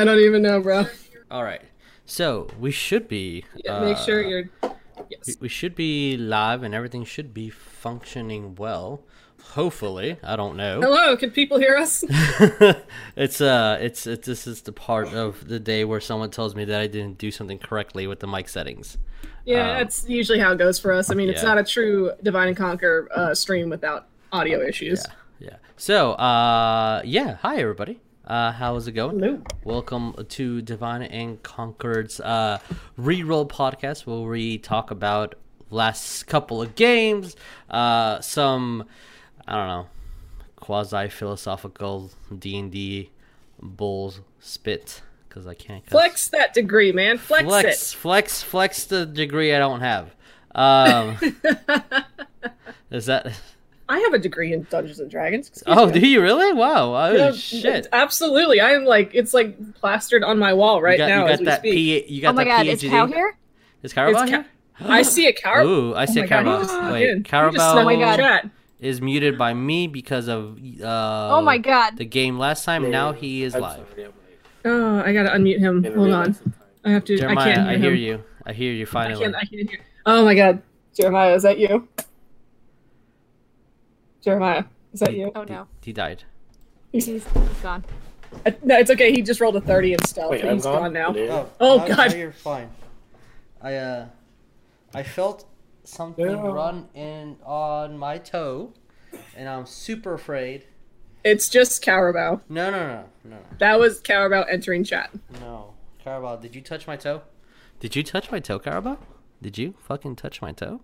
I don't even know, bro. All right. So we should be. Yeah, make sure uh, you're. Yes. We should be live and everything should be functioning well. Hopefully, I don't know. Hello, can people hear us? it's uh, it's it's this is the part of the day where someone tells me that I didn't do something correctly with the mic settings. Yeah, Um, that's usually how it goes for us. I mean, it's yeah. not a true Divine and Conquer uh, stream without audio issues. Yeah, Yeah. So, uh, yeah. Hi, everybody. Uh, how's it going? Hello. Welcome to Divine and Conquered's uh, reroll podcast, where we talk about last couple of games, uh, some I don't know, quasi philosophical D and D bulls spit because I can't cuss. Flex that degree, man. Flex, flex, flex, flex the degree I don't have. Um, it. is that? I have a degree in Dungeons and Dragons. Excuse Oh, me. do you really? Wow! Oh Yeah, shit! Absolutely. I am like it's like plastered on my wall right you got, now you got as we that speak. P. You got Oh my that god, PhD. is Cow here? Is Carabao It's here? I see a cow. Ooh, I see oh a Carabao. Wait, dude, Carabao snuck my God. is muted by me because of uh, oh my god. the game last time. Now he is live. sorry, I'm late. Oh, I gotta unmute him. Hold real on. I have to. Jeremiah, I can't hear I hear him. you. I hear you finally. I finally. can't. I can't hear. Oh my God, Jeremiah, is that you? Jeremiah, is that you? Oh no. He died. He's, he's gone. Uh, no, it's okay. He just rolled a thirty in stealth. Wait, he's gone. gone now. Yeah. Oh, now- God. now you're fine. I uh, I felt something Yeah. run in on my toe, and I'm super afraid. It's just Carabao. No, no, no, no, That was Carabao entering chat. no. Carabao, did you touch my toe? Did you touch my toe, Carabao? Did you fucking touch my toe?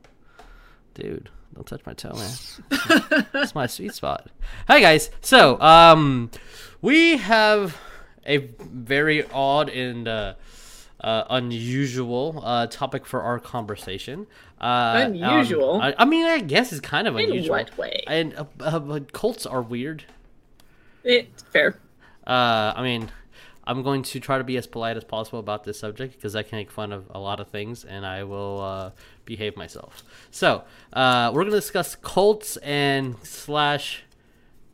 Dude, don't touch my toe, man. That's my sweet spot. Hi guys. So, um, we have a very odd and uh, uh, unusual uh, topic for our conversation. Uh, um, Unusual? I, I mean, I guess it's kind of In unusual. what way? And uh, uh, but cults are weird. It, fair. Uh, I mean, I'm going to try to be as polite as possible about this subject because I can make fun of a lot of things and I will uh, behave myself. So, uh, we're going to discuss cults and slash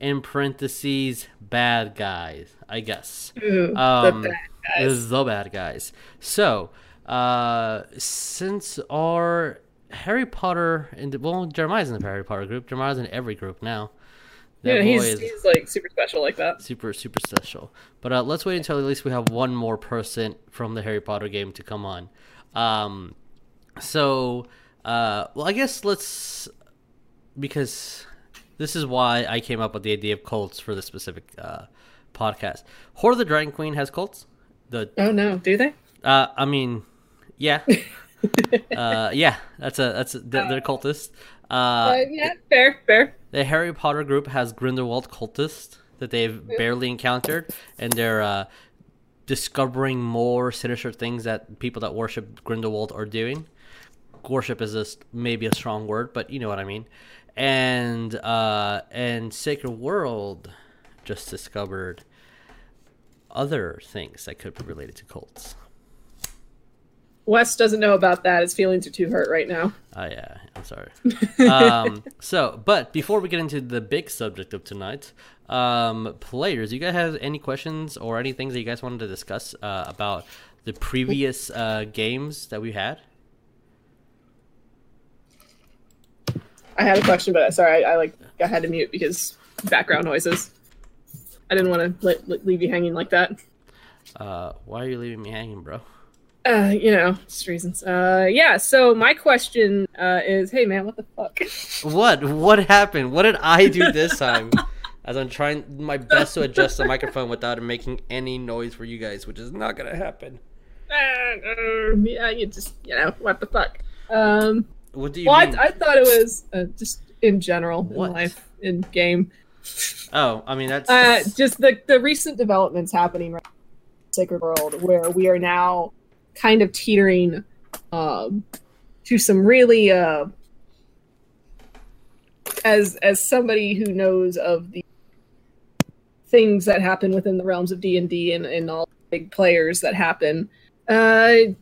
in parentheses bad guys, I guess. Ooh, Um, the bad guys. The bad guys. So, uh, since our Harry Potter and well, Jeremiah's in the Harry Potter group. Jeremiah's in every group now. That Yeah, he's, is- he's like super special like that. super super special. But uh, let's wait until at least we have one more person from the Harry Potter game to come on. Um, so, uh, well, I guess let's because this is why I came up with the idea of cults for this specific uh, podcast. Horde of the Dragon Queen has cults. The Oh no, do they? uh, I mean, yeah, uh, yeah, that's a that's a, they're, they're cultists. Uh, Uh, yeah, fair, fair. The Harry Potter group has Grindelwald cultists that they've barely encountered, and they're uh, discovering more sinister things that people that worship Grindelwald are doing. Worship is just maybe a strong word, but you know what I mean. And uh, and Sacred World just discovered other things that could be related to cults. Wes doesn't know about that. His feelings are too hurt right now. Oh yeah, I'm sorry. um, so, but before we get into the big subject of tonight, um, players, you guys have any questions or any things that you guys wanted to discuss uh, about the previous uh, games that we had? I had a question, but sorry, I, I like I had to mute because background noises. I didn't want to leave you hanging like that. Uh, why are you leaving me hanging, bro? Uh, you know, just reasons. Uh, yeah. So my question uh, is, hey man, what the fuck? What? What happened? What did I do this time? As I'm trying my best to adjust the microphone without it making any noise for you guys, which is not gonna happen. Uh, uh, yeah, you just you know what the fuck. Um, What do you well, I? I thought it was uh, just in general What? in life in game. oh, I mean that's Uh, just the the recent developments happening right in Sacred World, where we are now kind of teetering um, to some really uh, as as somebody who knows of the things that happen within the realms of D and D and all the big players that happen. Uh,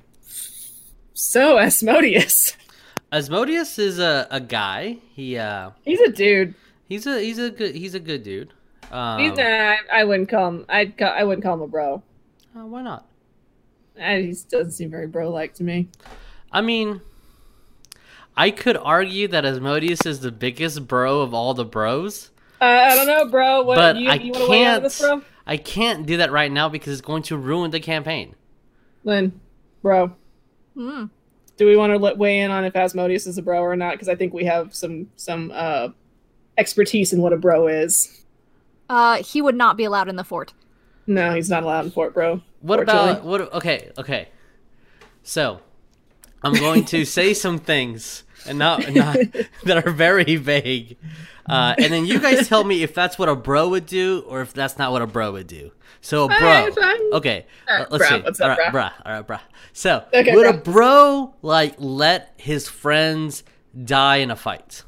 so Asmodeus, Asmodeus is a, a guy. He uh he's a dude. he's a he's a good he's a good dude. Um, He's uh, I wouldn't call him. I'd I wouldn't call him a bro. Uh, why not? He doesn't seem very bro-like to me. I mean, I could argue that Asmodeus is the biggest bro of all the bros, Uh, I don't know, bro. What but you, I you want to weigh in on can't. this, bro? I can't do that right now because it's going to ruin the campaign. Lynn, bro. Hmm. Do we want to let weigh in on if Asmodeus is a bro or not? Because I think we have some some uh, expertise in what a bro is. Uh, he would not be allowed in the fort. No, he's not allowed in Fort Bro. What about what? Okay, okay. So, I'm going to say some things and not not that are very vague, uh, and then you guys tell me if that's what a bro would do or if that's not what a bro would do. So, a bro. Okay, uh, let's see. what's up, all right, bruh. All right, bruh. So, Okay, would a bro like let his friends die in a fight?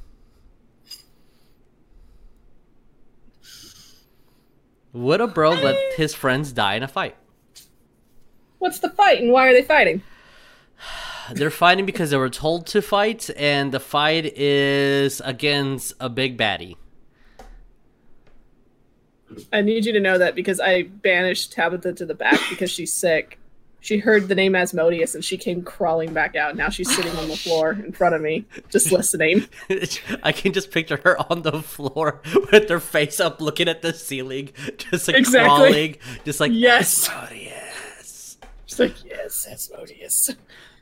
Would a bro let his friends die in a fight? What's the fight and why are they fighting? They're fighting because they were told to fight, and the fight is against a big baddie. I need you to know that because I banished Tabitha to the back because she's sick. She heard the name Asmodeus and she came crawling back out. Now she's sitting on the floor in front of me, just listening. I can just picture her on the floor with her face up, looking at the ceiling, just like Exactly. crawling, just like Yes. Oh yes. She's like, yes, Asmodeus.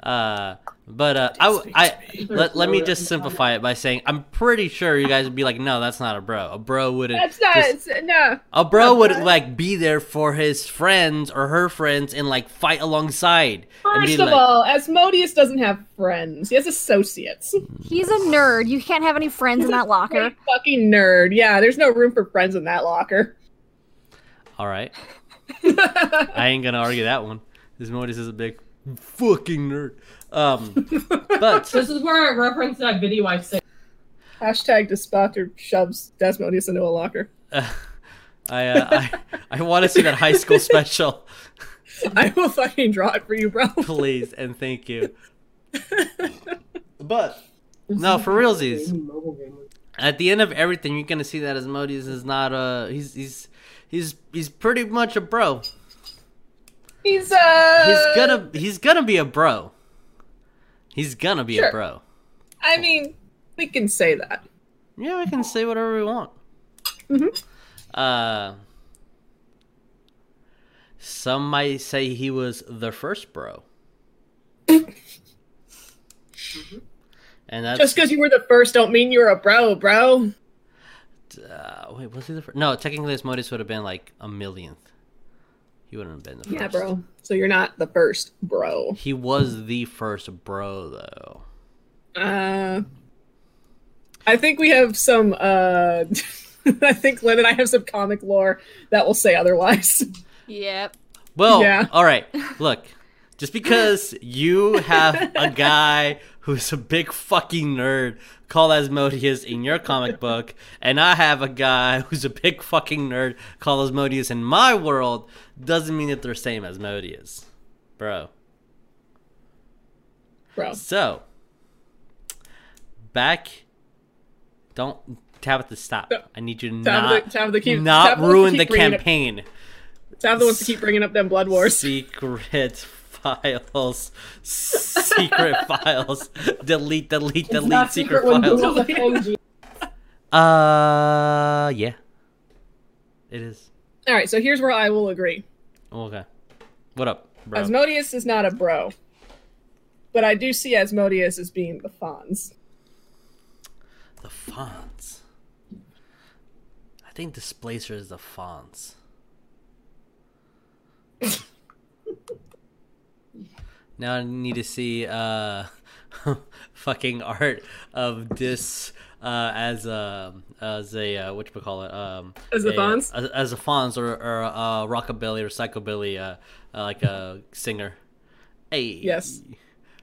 Uh, but uh, I, w- I let, let me just simplify it by saying I'm pretty sure you guys would be like, no, that's not a bro. A bro wouldn't. That's not, just- it's, no. A bro would Okay. like be there for his friends or her friends and like fight alongside. and be First of like, all, Asmodeus doesn't have friends. He has associates. He's a nerd. You can't have any friends in that locker. Great fucking nerd. Yeah, there's no room for friends in that locker. all right, I ain't gonna argue that one. Asmodeus is a big fucking nerd. Um, but This is where I reference that video I sent. Hashtag Despotter shoves Asmodeus into a locker. uh, I, uh, I I want to see that high school special, I will fucking draw it for you, bro. please and thank you. But no, for realsies. At the end of everything, you're gonna see that Asmodeus is not a he's he's he's he's pretty much a bro. He's uh He's gonna he's gonna be a bro. He's gonna be a Sure. bro. I mean, we can say that. Yeah, we can say whatever we want. Mhm. Uh, some might say he was the first bro. and that's Just because you were the first don't mean you're a bro, bro. uh, wait, was he the first? No, technically, Asmodeus would have been like a millionth. He wouldn't have been the first. Yeah, bro. So you're not the first, bro. He was the first bro, though. Uh, I think we have some. Uh, I think Lynn and I have some comic lore that will say otherwise. Yep. Well, Yeah. all right. Look, just because you have a guy who's a big fucking nerd called Asmodeus in your comic book, and I have a guy who's a big fucking nerd called Asmodeus in my world, doesn't mean that they're the same Asmodeus, bro. Bro, So, back. Don't Tabitha stop. No. I need you to Tabitha- not, Tabitha keep- not Tabitha ruin the keep bringing it- campaign. Tabitha wants to keep bringing up them blood wars. Secret files. Secret files. Delete, delete, delete secret, files. Uh, yeah. It is. All right, so here's where I will agree. Okay. What up, bro? Asmodeus is not a bro, but I do see Asmodeus as being the Fonz. the Fonz. I think Displacer is the Fonz. now I need to see uh fucking art of this uh as a as a uh, what you call it um As a Fonz? as, as a Fonz or or uh rockabilly or psychobilly uh, uh like a singer. Hey. Yes.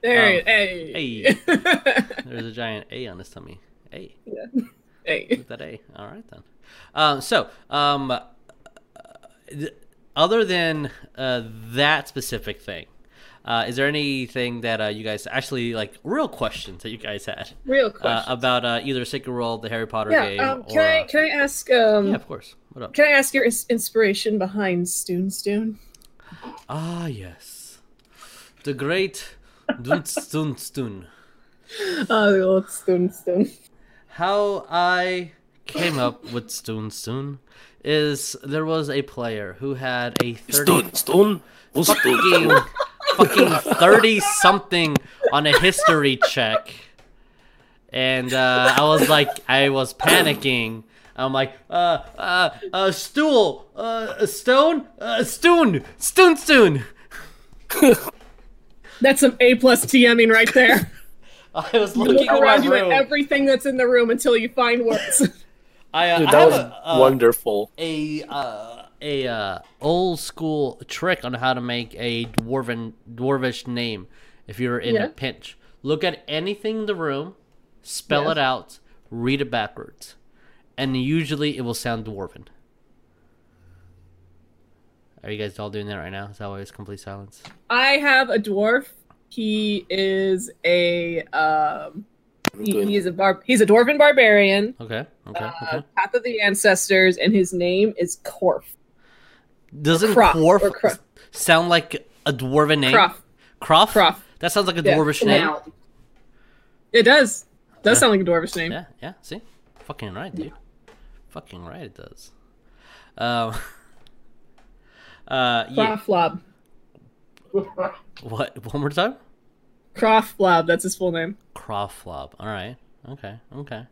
There, Um, hey, There's a giant A on his tummy. Hey. hey. With that A. All right then. Um, so, um, uh, th- other than uh, that specific thing, uh, is there anything that uh, you guys actually like real questions that you guys had Real uh, about uh, either Sacred World, the Harry Potter yeah, game, um, or can I uh, can I ask um yeah, of course. What up? can I ask your ins- inspiration behind Stoon Stoon? Ah, yes. The great Dunstun. Oh, the old stone stone. How I came up with Stunstun is there was a player who had a 30 Stun, stun, oh, fucking, fucking 30 something on a history check. And uh, I was like, I was panicking. I'm like, uh, uh, uh, stool, uh, a stone, uh, stoon, stoon, stoon. That's some A plus DMing right there. I was You looking look around you at everything that's in the room until you find words. I, uh, Dude, that have was a, uh, wonderful. a uh, a uh, old school trick on how to make a dwarven dwarvish name if you're in Yeah. a pinch. Look at anything in the room, spell Yes. it out, read it backwards, and usually it will sound dwarven. Are you guys all doing that right now? Is that why it's complete silence? I have a dwarf. He is a um, I'm he, doing- he is a bar- he's a dwarven barbarian. Okay, okay, Uh, okay. Path of the ancestors, and his name is Korf. Doesn't Croft, dwarf or Croft. sound like a dwarven name? Croft. Croft? Croft. That sounds like a Yeah. dwarvish name. Now, It does. Does sound like a dwarvish name. Yeah, yeah. See, fucking right, dude. Fucking right, it does. Um. Uh, yeah. Croflob. What? One more time. Croflob. That's his full name. Croflob. All right. Okay. Okay.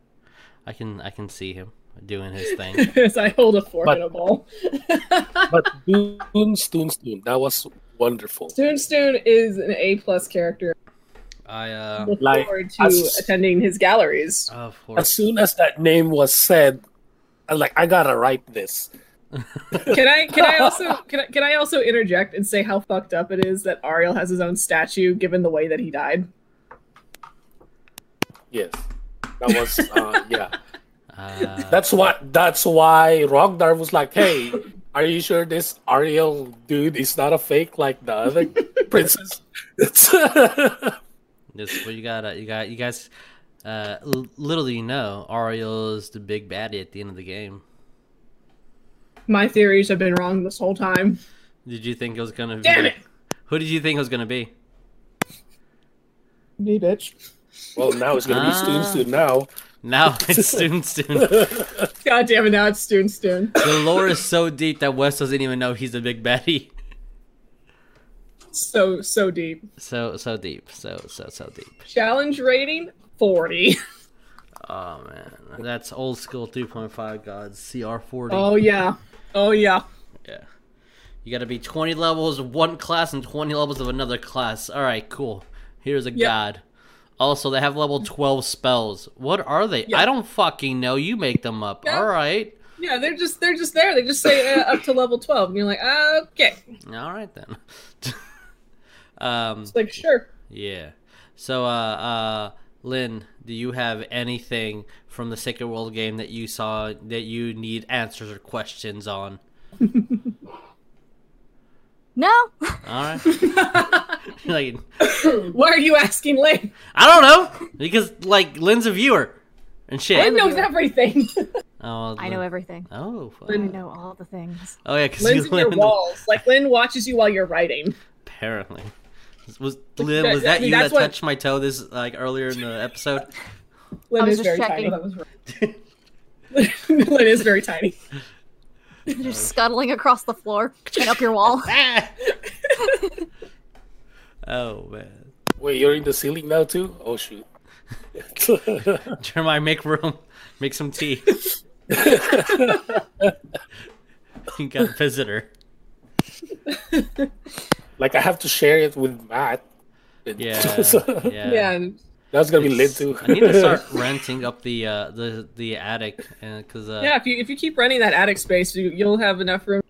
I can I can see him doing his thing. As I hold a fork But- and a bowl. But Stun, Stun, Stun. That was wonderful. Stoonstoon is an A plus character. I uh. Look Like, forward to as- attending his galleries. Of course. As soon as that name was said, I was like, I gotta write this. Can I can I also can I, can I also interject and say how fucked up it is that Ariel has his own statue given the way that he died? Yes, that was uh, yeah. Uh, That's what. That's why Rogdar was like, "Hey, are you sure this Ariel dude is not a fake like the other princess?" It's this what you gotta you got you guys. Uh, l- little do you know, Ariel is the big baddie at the end of the game. My theories have been wrong this whole time. Did you think it was gonna be? Damn it! Who did you think it was gonna be? Me bitch. well, now it's gonna be Ah. Stun Stun now. Now it's soon soon. God damn it! Now it's Stoonstoon. The lore is so deep that Wes doesn't even know he's a big baddie. So so deep. So so deep. So so so deep. Challenge rating forty. Oh man, that's old school 2.5 gods. CR 40. Oh yeah. Oh yeah. Yeah. You gotta be 20 levels of one class and 20 levels of another class. Alright, cool. Here's a Yep. god. Also, they have level 12 spells. What are they? Yeah. I don't fucking know. You make them up. Yeah. Alright. Yeah, they're just they're just there. They just say uh, up to level twelve, and you're like, uh, okay. Alright then. um, It's like sure. yeah. So, uh, uh, Lynn, do you have anything from the Sacred World game that you saw that you need answers or questions on? No. All right. like, Why are you asking Lynn? I don't know because like Lynn's a viewer and shit. Lynn knows everything. Oh, I know everything. Oh, fuck. I know all the things. oh yeah, because Lynn's you in your walls. Like Lynn watches you while you're writing. apparently. Was Lynn? Was I that mean, you that what- touched my toe this like earlier in the episode? Lynn I was is just very checking. that was right. tiny. Lynn is very tiny. Just scuttling across the floor and up your wall. Ah! Oh man, Wait, you're in the ceiling now too? Oh shoot! Jeremiah, make room, make some tea. you got a visitor. like I have to share it with Matt. Yeah, yeah. Yeah. That's gonna be lit too. I need to start renting up the uh, the the attic because uh, yeah, if you if you keep renting that attic space, you, you'll have enough room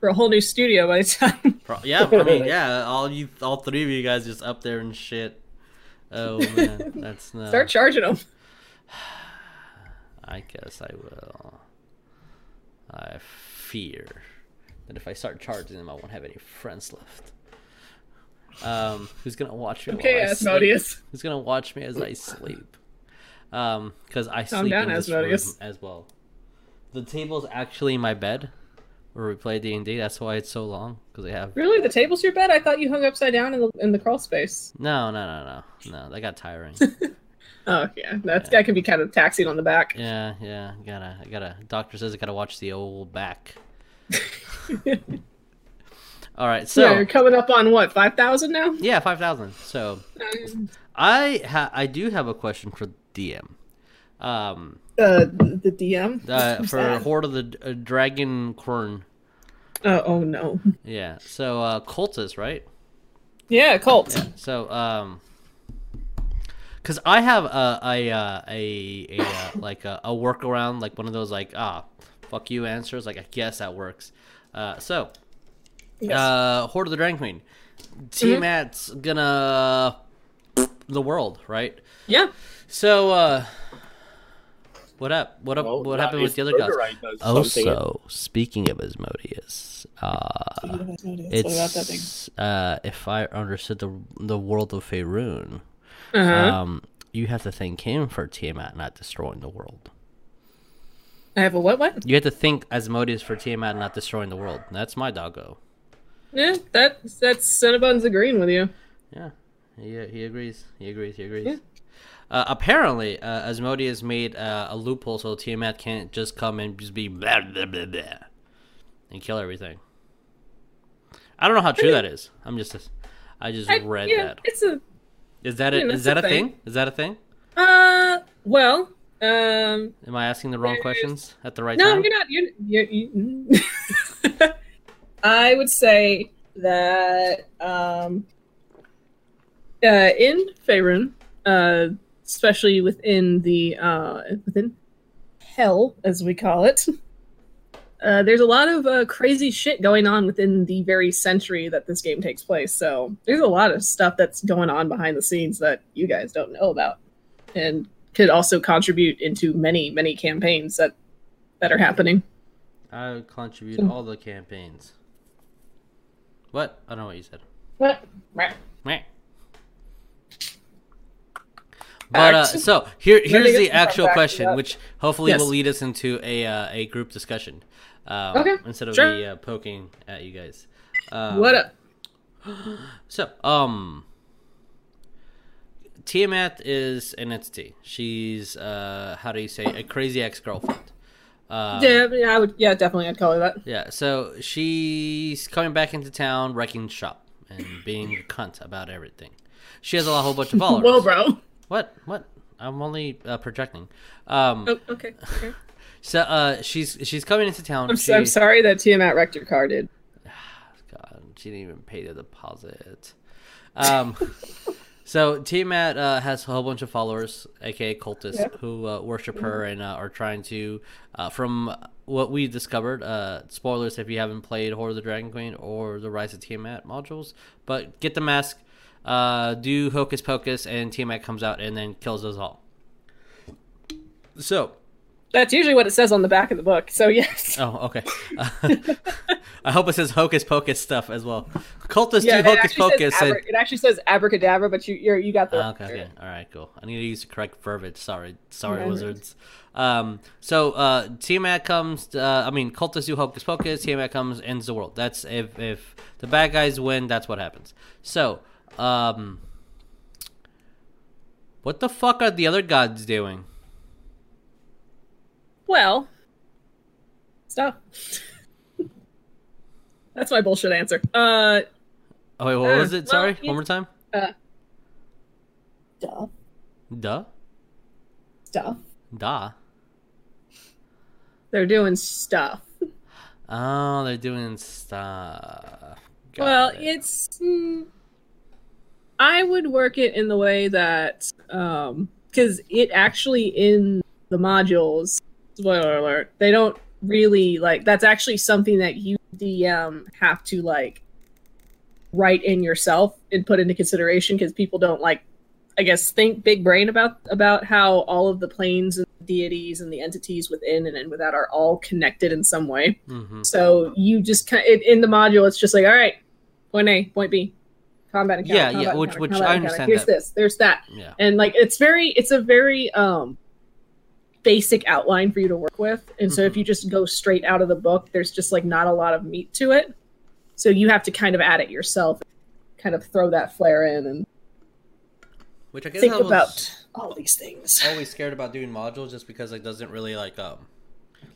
for a whole new studio by the time. Yeah, I mean, yeah, all you, all three of you guys just up there and shit. Oh man, that's not. Start charging them. I guess I will. I fear that if I start charging them, I won't have any friends left. Um, who's gonna watch me? Okay, while I sleep? Asmodeus. Who's gonna watch me as I sleep? Um, because I Calm sleep down, in this Asmodeus. room as well. The table's actually my bed, where we play D and D. That's why it's so long because they have. Really, the table's your bed? I thought you hung upside down in the in the crawl space. No, no, no, no, no. That got tiring. Oh yeah, that's that can be kind of taxing on the back. yeah, yeah. Gotta, I gotta. Doctor says I gotta watch the old back. All right, so yeah, you're coming up on what five thousand now? yeah, five thousand. So um, I ha- I do have a question for DM. Um, Uh, the, DM uh, for that? Horde of the uh, Dragon Queen. Oh, oh no. Yeah. So uh, cultist, right? Yeah, cult. Yeah. So um, because I have a a uh, a, a uh, like a, a workaround, like one of those like ah fuck you answers. Like I guess that works. Uh, so Yes. uh, Horde of the Dragon Queen. Tiamat's gonna the world, right? yeah. So uh, what up? What up? Well, what happened with the other guys? Murderite does. Also, speaking of Asmodeus, uh, it's uh, if I understood the the world of Faerun, Uh-huh. um, you have to thank him for Tiamat not destroying the world. I have a what? What? You have to thank Asmodeus for Tiamat not destroying the world. That's my doggo. Yeah, that that's Cinnabon's agreeing with you. Yeah, he he agrees. He agrees. He agrees. Yeah. Uh, apparently, uh, Asmodeus made uh, a loophole so Tiamat can't just come and just be blah blah blah blah and kill everything. I don't know how true that is. I'm just, I just I, read yeah, that. It's a Is that yeah, a, that's is that a a thing. thing? Is that a thing? uh well um Am I asking the wrong questions at the right no time? No, you're not you're, you're you I would say that um uh in Faerun uh especially within the uh within hell as we call it uh, there's a lot of uh, crazy shit going on within the very century that this game takes place. So there's a lot of stuff that's going on behind the scenes that you guys don't know about, and could also contribute into many, many campaigns that that are happening. I would contribute all the campaigns. What? I don't know what you said. What? Meh. But uh, so here, here's the actual question, which hopefully Yes. will lead us into a uh, a group discussion. Um, Okay, Instead of sure. me uh, poking at you guys. Um, what up? So, um, Tiamat is an entity. She's uh, how do you say a crazy ex girlfriend. Um, yeah, yeah, I would. Yeah, definitely, I'd call her that. yeah, so she's coming back into town, wrecking shop, and being a cunt about everything. She has a whole bunch of followers. Whoa, bro. What? What? I'm only uh, projecting. Um, Oh, okay. okay. so uh, she's she's coming into town. I'm, she, I'm sorry that Tiamat wrecked your car, dude. God, she didn't even pay the deposit. Um, so Tiamat uh, has a whole bunch of followers, aka cultists, Yeah. who uh, worship her and uh, are trying to, uh, from what we discovered, uh, spoilers if you haven't played Horde of the Dragon Queen or the Rise of Tiamat modules, but get the mask, uh, do Hocus Pocus, and Tiamat comes out and then kills us all. So, That's usually what it says on the back of the book. So yes. Oh, okay. I hope it says hocus pocus stuff as well. Cultists Yeah, do it hocus actually, says pocus. And... it actually says abracadabra, but you you're, you got the Ah, okay, okay. All right, cool. I need to use the correct verbiage. Sorry, sorry, No worries. wizards. Um, so uh, Tiamat comes. Uh, I mean, cultists do hocus pocus. Tiamat comes, ends the world. That's if if the bad guys win, that's what happens. So, um, what the fuck are the other gods doing? Well, stop. That's my bullshit answer. Uh, Oh wait, what Uh, was it? Sorry, you- one more time. stuff, Duh, Duh. stuff. da. They're doing stuff. Oh, they're doing stuff. Got well, it. it's. mm, I would work it in the way that, um, because it actually in the modules. Spoiler alert! They don't really like. That's actually something that you DM have to like write in yourself and put into consideration because people don't like I guess think big brain about about how all of the planes and deities and the entities within and, and without are all connected in some way. mm-hmm. So you just kind of, in the module, it's just like, all right, point A, point B, combat encounter. Yeah, yeah, combat which- encounter, which combat I encounter. understand Here's that. this, there's that, Yeah. and like it's very, it's a very um basic outline for you to work with. And so Mhm. if you just go straight out of the book, there's just like not a lot of meat to it. So you have to kind of add it yourself, kind of throw that flair in and Which I guess think I was about all these things. always scared about doing modules just because it doesn't really like um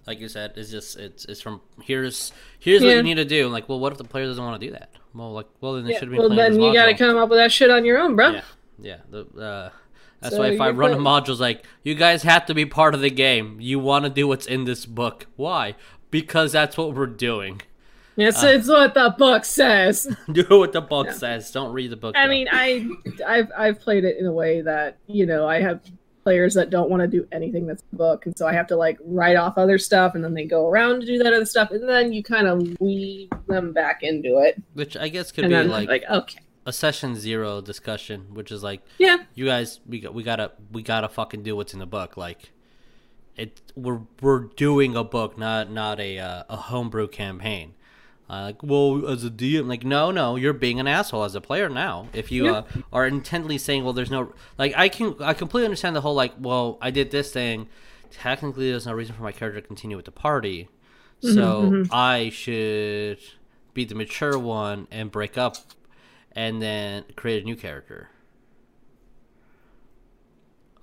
like you said, it's just it's it's from here's here's what you need to do. Like, well, what if the player doesn't want to do that? Well, like, well, then they Yeah, should be well, then you got to come up with that shit on your own, bro. Yeah, yeah. The, uh, that's So why if I run a playing- module, it's like you guys have to be part of the game. You want to do what's in this book. Why? Because that's what we're doing. It's, Uh, it's what the book says. do what the book says. Don't read the book. I though. mean, I, I've, I've played it in a way that you know I have players that don't want to do anything that's the book, and so I have to like write off other stuff, and then they go around to do that other stuff, and then you kind of weave them back into it, which I guess could and be then like, like, okay, a session zero discussion, which is like yeah, you guys we got we gotta we gotta fucking do what's in the book. Like it we're we're doing a book, not not a uh, a homebrew campaign. Uh, like, well, as a DM, like, no, no, you're being an asshole as a player now. If you uh, are intently saying, well, there's no, like, I can, I completely understand the whole, like, well, I did this thing. Technically, there's no reason for my character to continue with the party, so mhm. I should be the mature one and break up, and then create a new character.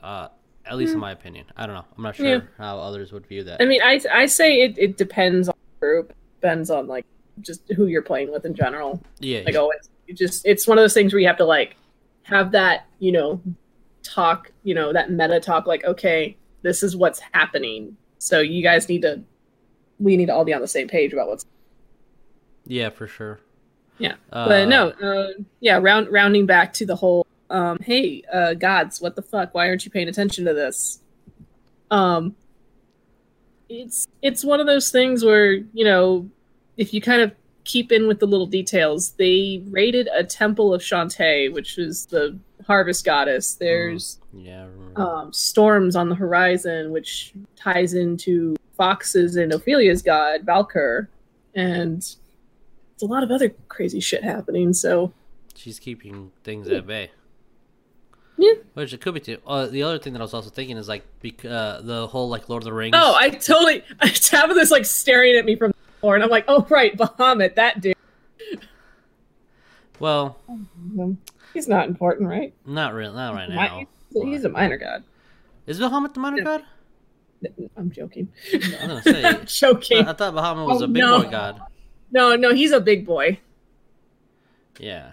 Uh, at least in my opinion. I don't know. I'm not sure Yeah. how others would view that. I mean, I, I say it, it depends on the group, depends on like just who you're playing with in general. yeah, like always you just it's one of those things where you have to like have that you know talk you know that meta talk like okay this is what's happening so you guys need to we need to all be on the same page about what's yeah, for sure. Yeah. uh, but no uh, yeah round rounding back to the whole um hey uh gods what the fuck why aren't you paying attention to this um it's it's one of those things where you know if you kind of keep in with the little details they raided a temple of Chauntea which is the harvest goddess there's Yeah, um, storms on the horizon, which ties into foxes and Ophelia's god, Valkur. And it's a lot of other crazy shit happening. So, She's keeping things at bay. Yeah. Which it could be too. Uh, the other thing that I was also thinking is like bec- uh, the whole like Lord of the Rings. oh, I totally, Tabitha's like staring at me from the floor, and I'm like, oh, right, Bahamut, that dude. well, He's not important, right? not real, not right now. He's a minor god. Is Bahamut the minor god? I'm joking. I was gonna say. I'm joking. I thought Bahamut was Oh, a big no. boy god. No, no, he's a big boy. Yeah.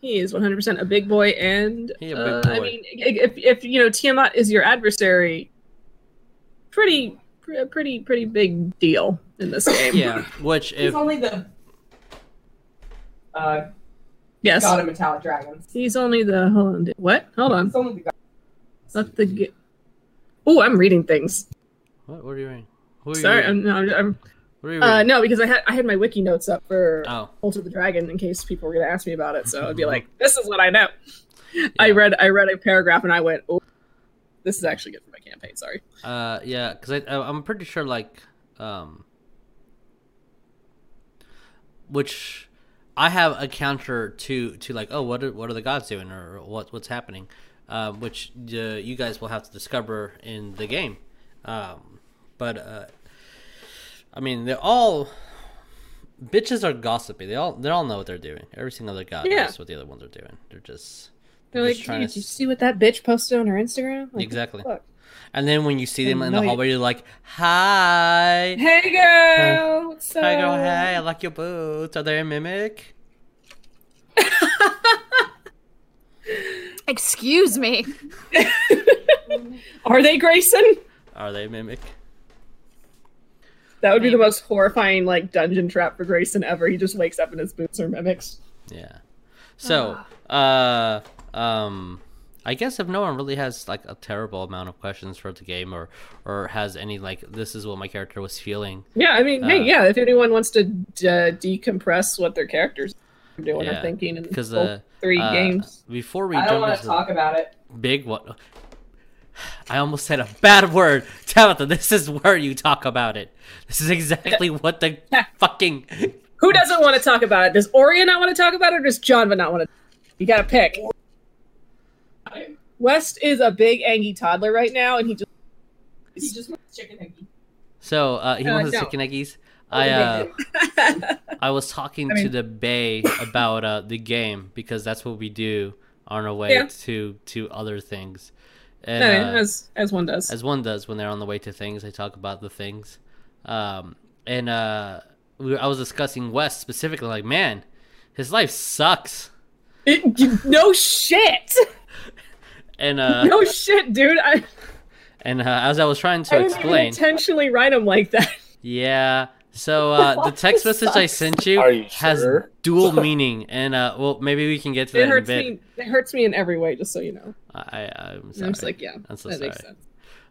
He is 100% a big boy, and He a uh, big I mean, if if you know Tiamat is your adversary, pretty pretty pretty big deal in this game. Yeah. Which if... He's only the uh, Yes, god of metallic dragons. he's only the hold on. What? Hold on. He's only the god. Let the. Ge- oh, I'm reading things. what? What are you reading? Who are you Sorry, reading? I'm, no, I'm What are you uh, reading? no because I had I had my wiki notes up for Oh. Cult of the Dragon in case people were going to ask me about it. So I'd be like, "This is what I know." I read I read a paragraph and I went, "Oh, this is actually good for my campaign." Sorry. Uh, yeah, because I, I I'm pretty sure like um, which I have a counter to to like oh what are, what are the gods doing or what what's happening, um, which uh, you guys will have to discover in the game, um, but uh, I mean they're all bitches are gossipy. They all they all know what they're doing. Every single other god Yeah. knows what the other ones are doing. They're just They're just like, trying "Did to you see what that bitch posted on her Instagram?" Like, Exactly. "Fuck." And then when you see them in the hallway, you're like hi. Hey girl, what's up? Hi, girl. Hey, I like your boots. Are they a mimic? Excuse me. Are they Grayson? Are they a mimic? That would be the most horrifying like dungeon trap for Grayson ever. He just wakes up and his boots are mimics. Yeah. So, uh, um, I guess if no one really has like a terrible amount of questions for the game, or or has any like this is what my character was feeling. Yeah, I mean, hey, Uh, yeah. If anyone wants to uh, decompress what their characters are doing Yeah, or thinking in Because both uh, three uh, games, before we I don't want to talk about it. big one. I almost said a bad word. Tabitha, this is where you talk about it. This is exactly what the fucking who doesn't want to talk about it? Does Oria not want to talk about it, or does John not want to? You got to pick. West is a big angry toddler right now, and he just He just wants chicken eggy. So uh, he Uh, wants the no. chicken eggies. I uh, I was talking I to the Bay about uh, the game because that's what we do on our way Yeah. to to other things. And, No, uh, as as one does. as one does when they're on the way to things, they talk about the things. Um, and uh, we, I was discussing West specifically, like, man, his life sucks. It- you- no shit. And uh, No shit, dude. I, and uh, as I was trying I to didn't explain, even intentionally write them like that. yeah. So uh, the text message I sent you you has sure? dual meaning, and uh, well, maybe we can get to that It in a hurts bit. me. It hurts me in every way, just so you know. I, I, I'm And sorry. I'm just like, yeah, I'm so that sorry. makes sense.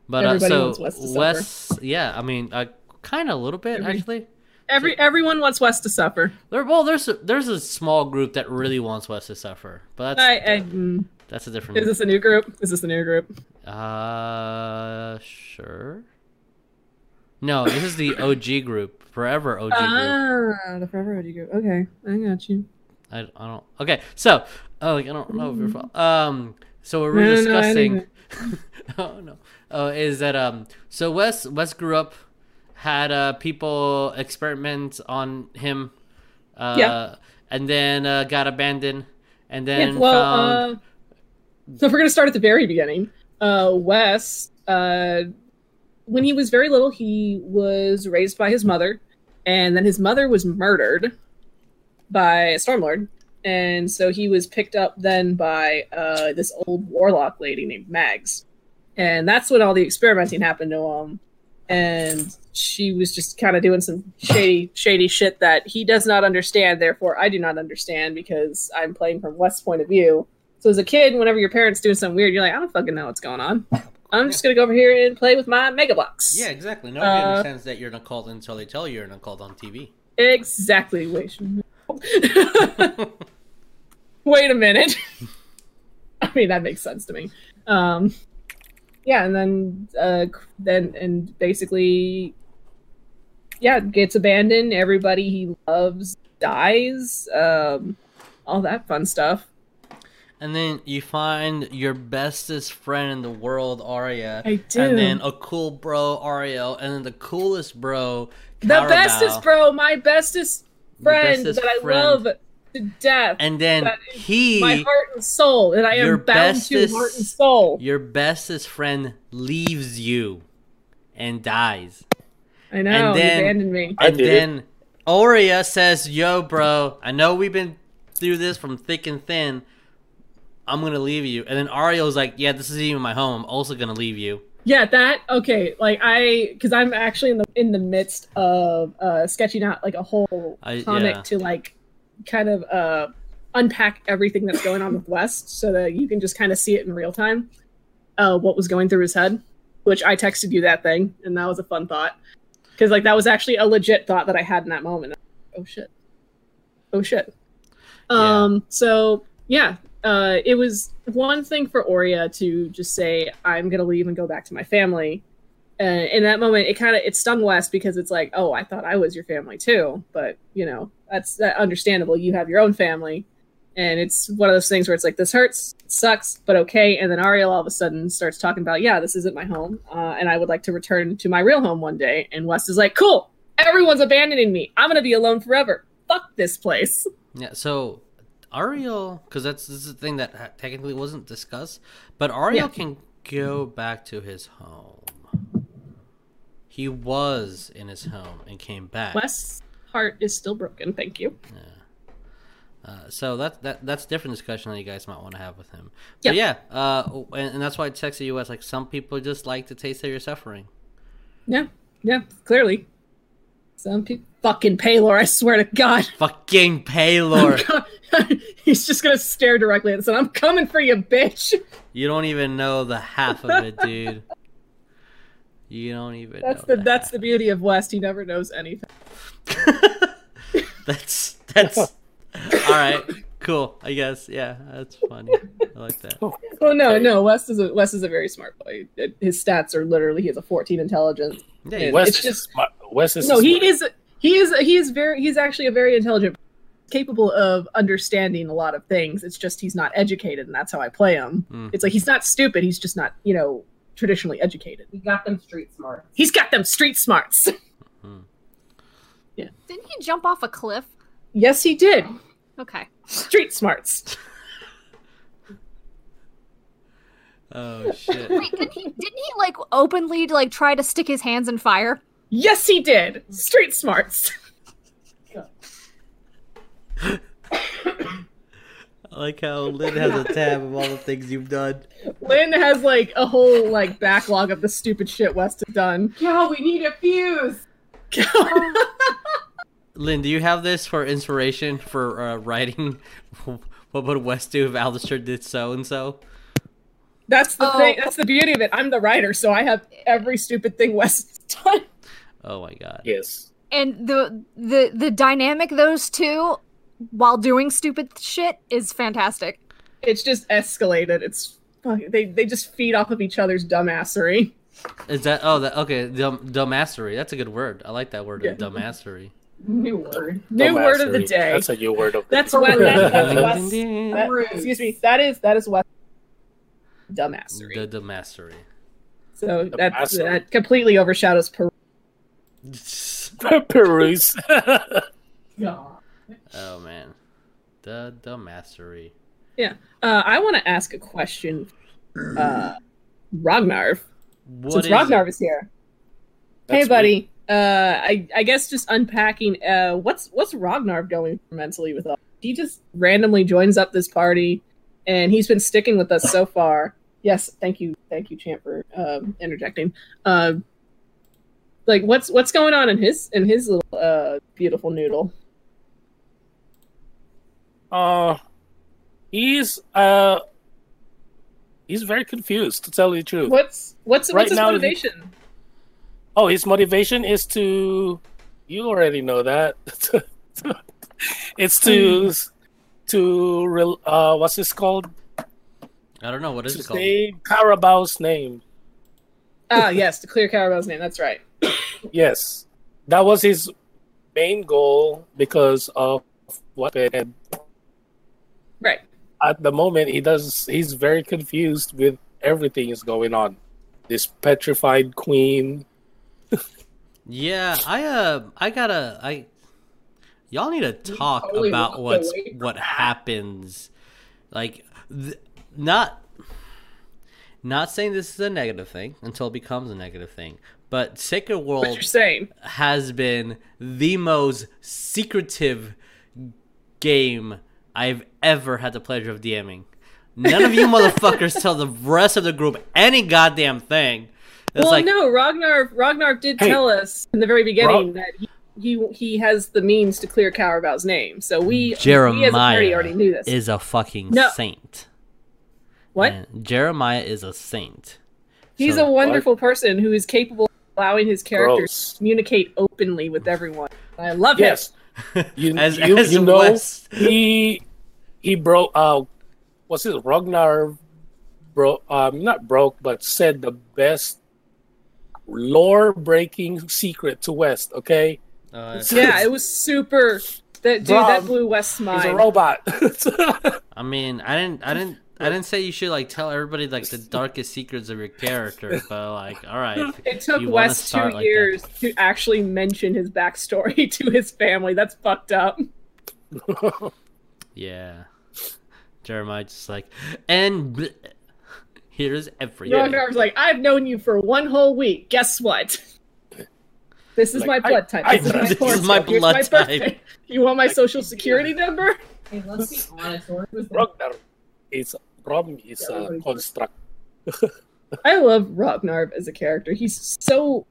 But uh, Everybody so wants Wes to. Wes, yeah, I mean, uh, kind of a little bit Every- actually. Every everyone wants West to suffer. There, well, there's a, there's a small group that really wants Wes to suffer, but that's I, I mm, that's a different. is this a new group? Is this a new group? Uh, sure. No, this is the OG group, forever OG group. Ah, the Forever OG group. Okay, I got you. I, I don't. Okay, so oh, like, I don't know if you're. Um, so what we're No, no, no, discussing. oh no. Oh, is that um? So Wes Wes grew up, had uh people experiment on him, uh, Yeah. and then uh, got abandoned, and Yeah, then well, found. uh, so if we're gonna start at the very beginning, uh, Wes, uh, when he was very little, he was raised by his mother, and then his mother was murdered by a Stormlord, and so he was picked up then by uh, this old warlock lady named Mags, and that's when all the experimenting happened to him, and she was just kind of doing some shady, shady shit that he does not understand. Therefore, I do not understand because I'm playing from West's point of view. So as a kid, whenever your parents doing something weird, you're like, I don't fucking know what's going on. I'm just gonna go over here and play with my Mega Bloks. yeah, exactly. Nobody uh, understands that you're an occult until they tell you you're an occult on TV. Exactly. Wait. Wait a minute. I mean, that makes sense to me. Um, yeah, and then uh, then and basically, yeah, gets abandoned. Everybody he loves dies. Um, all that fun stuff. And then you find your bestest friend in the world, Arya. I do. And then a cool bro, Ariel. And then the coolest bro, the bestest bro, my bestest friend bestest that I love to death. And then he, my heart and soul, and I your am bound bestest- to heart and soul. your bestest friend, leaves you and dies. I know. and then- you abandoned me. I and did it. then Aurea says, Yo, bro, I know we've been through this from thick and thin. I'm gonna leave you. And then Ariel's like, Yeah, this is even my home. I'm also gonna leave you. Yeah, that okay. Like I, because I'm actually in the in the midst of uh sketching out like a whole I- comic yeah. to like kind of uh unpack everything that's going on with West, so that you can just kind of see it in real time. Uh, what was going through his head, which I texted you that thing, and that was a fun thought because like that was actually a legit thought that I had in that moment. Oh shit! Oh shit! Um. So yeah, uh, it was one thing for Oria to just say, "I'm gonna leave and go back to my family." Uh, in that moment, it kind of it stung West because it's like, "Oh, I thought I was your family too," but you know that's that understandable. You have your own family, and it's one of those things where it's like, "This hurts, sucks, but okay." And then Ariel all of a sudden starts talking about, "Yeah, this isn't my home, uh, and I would like to return to my real home one day." And West is like, "Cool, everyone's abandoning me. I'm gonna be alone forever. Fuck this place." Yeah, so Ariel, because that's this is the thing that technically wasn't discussed, but Ariel Yeah. can go back to his home. He was in his home and came back. West's heart is still broken. Thank you. Uh, so that that that's a different discussion that you guys might want to have with him. But yeah, uh, and, and that's why I texted you as like some people just like to taste of your suffering. Yeah, yeah, clearly. Some people fucking Paylor, I swear to God. Fucking Paylor, He's just gonna stare directly at us and I'm coming for you, bitch. you don't even know the half of it, dude. You don't even. That's know the that's the beauty of West. He never knows anything. That's that's all right. Cool. I guess. Yeah, that's funny. I like that. Oh. Well, no, no. West is a West is a very smart boy. His stats are literally he has a 14 intelligence. Yeah, Yeah, you- Wes It's is just- smart. Wes is No, he is he is he is very he's actually a very intelligent, capable of understanding a lot of things. It's just he's not educated, and that's how I play him. Mm. It's like he's not stupid. He's just not you know traditionally educated. He got them street smart. He's got them street smarts. Yeah. Didn't he jump off a cliff? yes, he did. Okay. Street smarts. Oh shit. Wait, didn't he, didn't he like openly like try to stick his hands in fire? Yes, he did. Street smarts. I like how Lynn has a tab of all the things you've done. Lynn has like a whole like backlog of the stupid shit West has done. Cal, we need a fuse. Lynn, do you have this for inspiration for uh, writing? what would West do if Alistair did so and so? That's the Oh. thing. That's the beauty of it. I'm the writer, so I have every stupid thing West has done. Oh my god. Yes. And the the the dynamic those two while doing stupid shit is fantastic. It's just escalated. It's they they just feed off of each other's dumbassery. Is that oh that okay dumb dumbassery? That's a good word. I like that word Yeah. dumbassery. New word. New word of the day. That's a new word of the That's day. what that's Ding, West. ding, ding. that- excuse me. That is that is West dumbassery. The dumbassery. So that Dumbassery. that completely overshadows Peru. Peruse. God. Oh man, the dumbassery. Uh, I want to ask a question. Uh, Ragnar, What since is Ragnar it? is here. That's hey, buddy. Uh, I I guess just unpacking. Uh, what's what's Ragnar going for mentally with us? He just randomly joins up this party, and he's been sticking with us so far. Yes, thank you, thank you, Champ, for um, interjecting. Uh, like, what's what's going on in his in his little uh beautiful noodle? Uh, he's uh, he's very confused to tell you the truth. What's what's Right what's his now, motivation? Oh, his motivation is to. You already know that. it's to to rel- uh, what's this called? I don't know what is to it called. say Carabao's name. Ah, yes, to clear Caramel's name. That's right. Yes, that was his main goal because of what happened. Right. At the moment, he does. He's very confused with everything is going on. This petrified queen. Yeah, I uh, I gotta, I, y'all need to talk totally about what's what happens, like, th- not, not saying this is a negative thing until it becomes a negative thing, but Sacred What you're World saying? has been the most secretive game I've ever had the pleasure of DMing. None of you motherfuckers tell the rest of the group any goddamn thing. It's well, like, no, Ragnar Ragnar did Hey. tell us in the very beginning Rag- that he, he he has the means to clear Carabao's name. So we we as a Jeremiah party already knew this. is a fucking No. saint. what? And Jeremiah is a saint. He's So- a wonderful person who is capable of allowing his characters Gross. to communicate openly with everyone. I love him. Yes, you, As- you, as you know Wes- he he broke. Uh, what's his Ragnar broke. Um, not broke, but said the best lore breaking secret to West. Okay, Uh, Yeah, it was super. That dude, Rob, that blew West's mind. he's a mind. robot. I mean, I didn't, I didn't, I didn't say you should like tell everybody like the darkest secrets of your character, but like, all right, It took You West two start like that. years to actually mention his backstory to his family. That's fucked up. yeah. Jeremiah just like, and bleh, here's everything. Ragnar's like, I've known you for one whole week. Guess what? This is Like, my blood type. I- This is my, This is horoscope. my Here's blood type. birthday. You want my social security number? Hey, let's be honest. Who was is problem is a construct. I love Ragnar as a character. He's so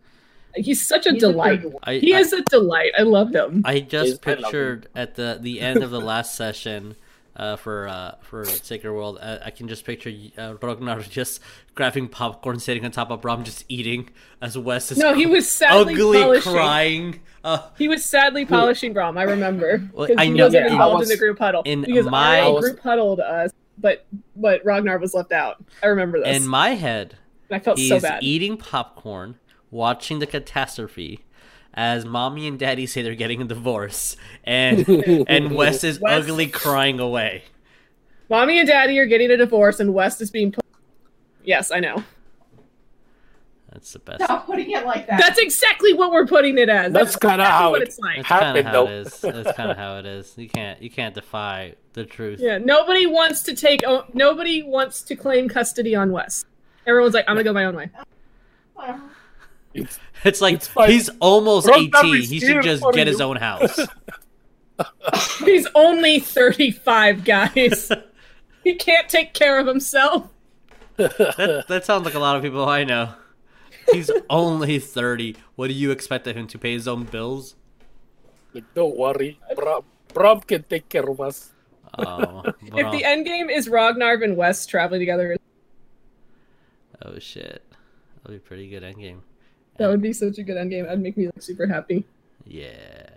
he's such a He's delight. good one. I, he I, is a delight. I love him. I just Is- I pictured at the the end of the last session uh, for uh, for Sacred World, uh, I can just picture uh, Ragnar just grabbing popcorn, sitting on top of Brom, just eating as Wes is No, he was sadly ugly polishing. crying. Uh, He was sadly polishing Brom. I remember. Well, 'Cause I he know- wasn't Yeah, I involved was- in the group huddle in because my- RA I was- group huddled us, but but Ragnar was left out. I remember this. in my head, I felt he's so bad. eating popcorn, watching the catastrophe. As mommy and daddy say they're getting a divorce, and and Wes is Wes- ugly crying away. Mommy and Daddy are getting a divorce, and West is being put. Yes, I know. That's the best. Stop putting it like that. That's exactly what we're putting it as. That's kinda exactly how what it- it's like. That's kind of how it is. That's kind of how it is. You can't you can't defy the truth. Yeah, nobody wants to take. o- Nobody wants to claim custody on Wes. Everyone's like, I'm gonna go my own way. It's- It's like It's he's almost Rob 18. He should just for get his you. own house. He's only 35, guys. he can't take care of himself. that, that sounds like a lot of people I know. He's only 30. What do you expect of him to pay his own bills? Like, don't worry, Brom, Brom can take care of us. Oh, If the end game is Ragnar and West traveling together, oh shit. That'd be a pretty good end game. that would be such a good end game. That'd make me like super happy. Yeah.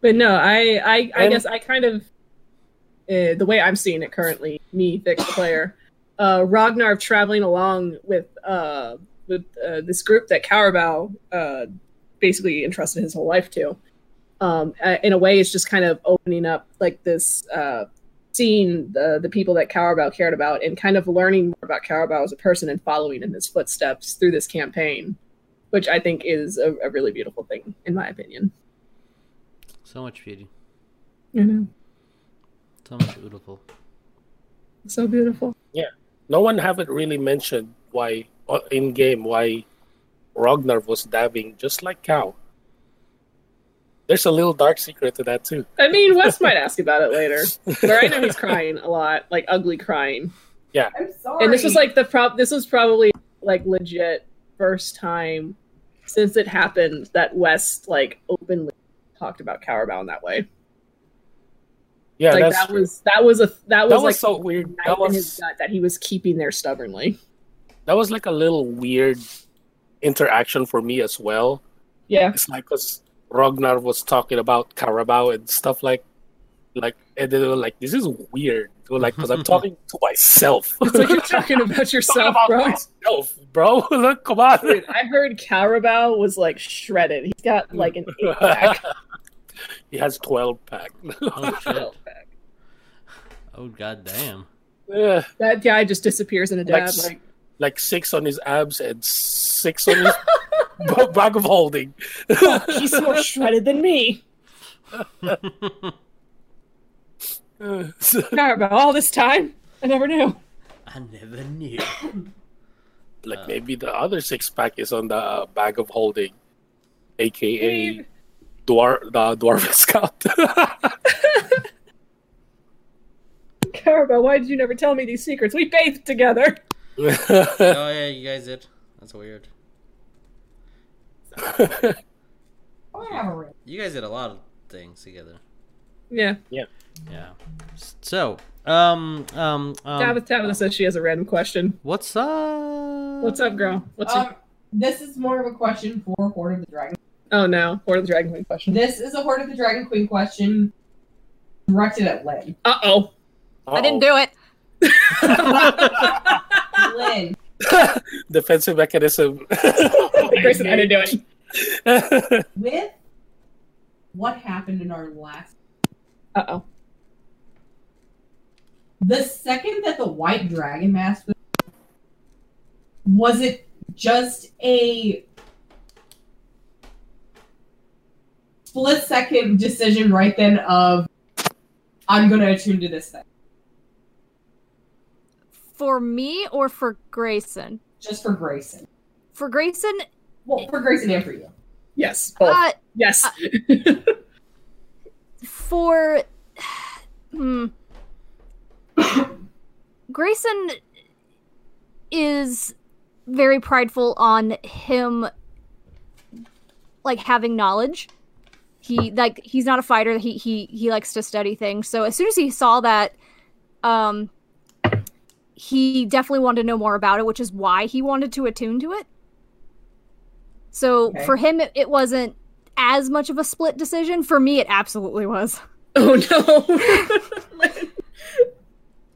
But no, I I, I And- guess I kind of uh, the way I'm seeing it currently, me, Vic, the player, uh, Ragnar traveling along with uh, with uh, this group that Carabao uh, basically entrusted his whole life to. Um, uh, in a way, it's just kind of opening up like this, uh, seeing the the people that Carabao cared about, and kind of learning more about Carabao as a person and following in his footsteps through this campaign, which I think is a, a really beautiful thing, in my opinion. So much beauty. You know, So much beautiful. so beautiful. Yeah. No one haven't really mentioned why in game why Ragnar was dabbing just like cow. There's a little dark secret to that too. I mean, Wes might ask about it later. But right now he's crying a lot, like ugly crying. Yeah. I'm sorry. And this was like the prob. This was probably like legit first time since it happened that Wes like openly talked about Carabao in that way. Yeah, like that's that was that was a that was, that was like so weird. knife That in his was gut that he was keeping there stubbornly. That was like a little weird interaction for me as well. Yeah, It's like because Ragnar was talking about Carabao and stuff like, like, and they were like, "This is weird." They were like, "Because I'm talking to myself." it's like you're talking about Talking yourself, about bro. myself, bro. Look, come on. Dude, I heard Carabao was like shredded. He's got like an eight pack. he has twelve pack. Oh shit. 12 pack. Oh, oh god damn. yeah, That guy just disappears in a dab. Like, Like, like six on his abs and six on his b- bag of holding. he's more shredded than me. Carabao, all this time, I never knew. I never knew. like maybe the other six pack is on the uh, bag of holding, aka Dude. dwarf the dwarf scout. Carabao, why did you never tell me these secrets? We bathed together. oh yeah, you guys did. That's weird. Whatever. You guys did a lot of things together. Yeah. Yeah. Yeah. So, um, um, um Tabitha, Tabitha says she has a random question. what's up? What's up, girl? What's your... Um, this is more of a question for Hoard of the Dragon. Oh no, Hoard of the Dragon Queen question. This is a Hoard of the Dragon Queen question directed at Lynn. Uh oh. I didn't do it. Lynn, defensive mechanism. Grayson, I didn't do it. with what happened in our last Uh oh. the second that the white dragon mask was, was it just a split second decision right then of I'm gonna attune to this thing For me or for Grayson? just for Grayson. For Grayson, Well, for Grayson and for you. Yes. Both. uh, yes. for hmm. Grayson is very prideful on him like having knowledge. He like he's not a fighter. He he he likes to study things. So as soon as he saw that um he definitely wanted to know more about it, which is why he wanted to attune to it. So Okay. for him it, it wasn't as much of a split decision. For me it absolutely was. oh no.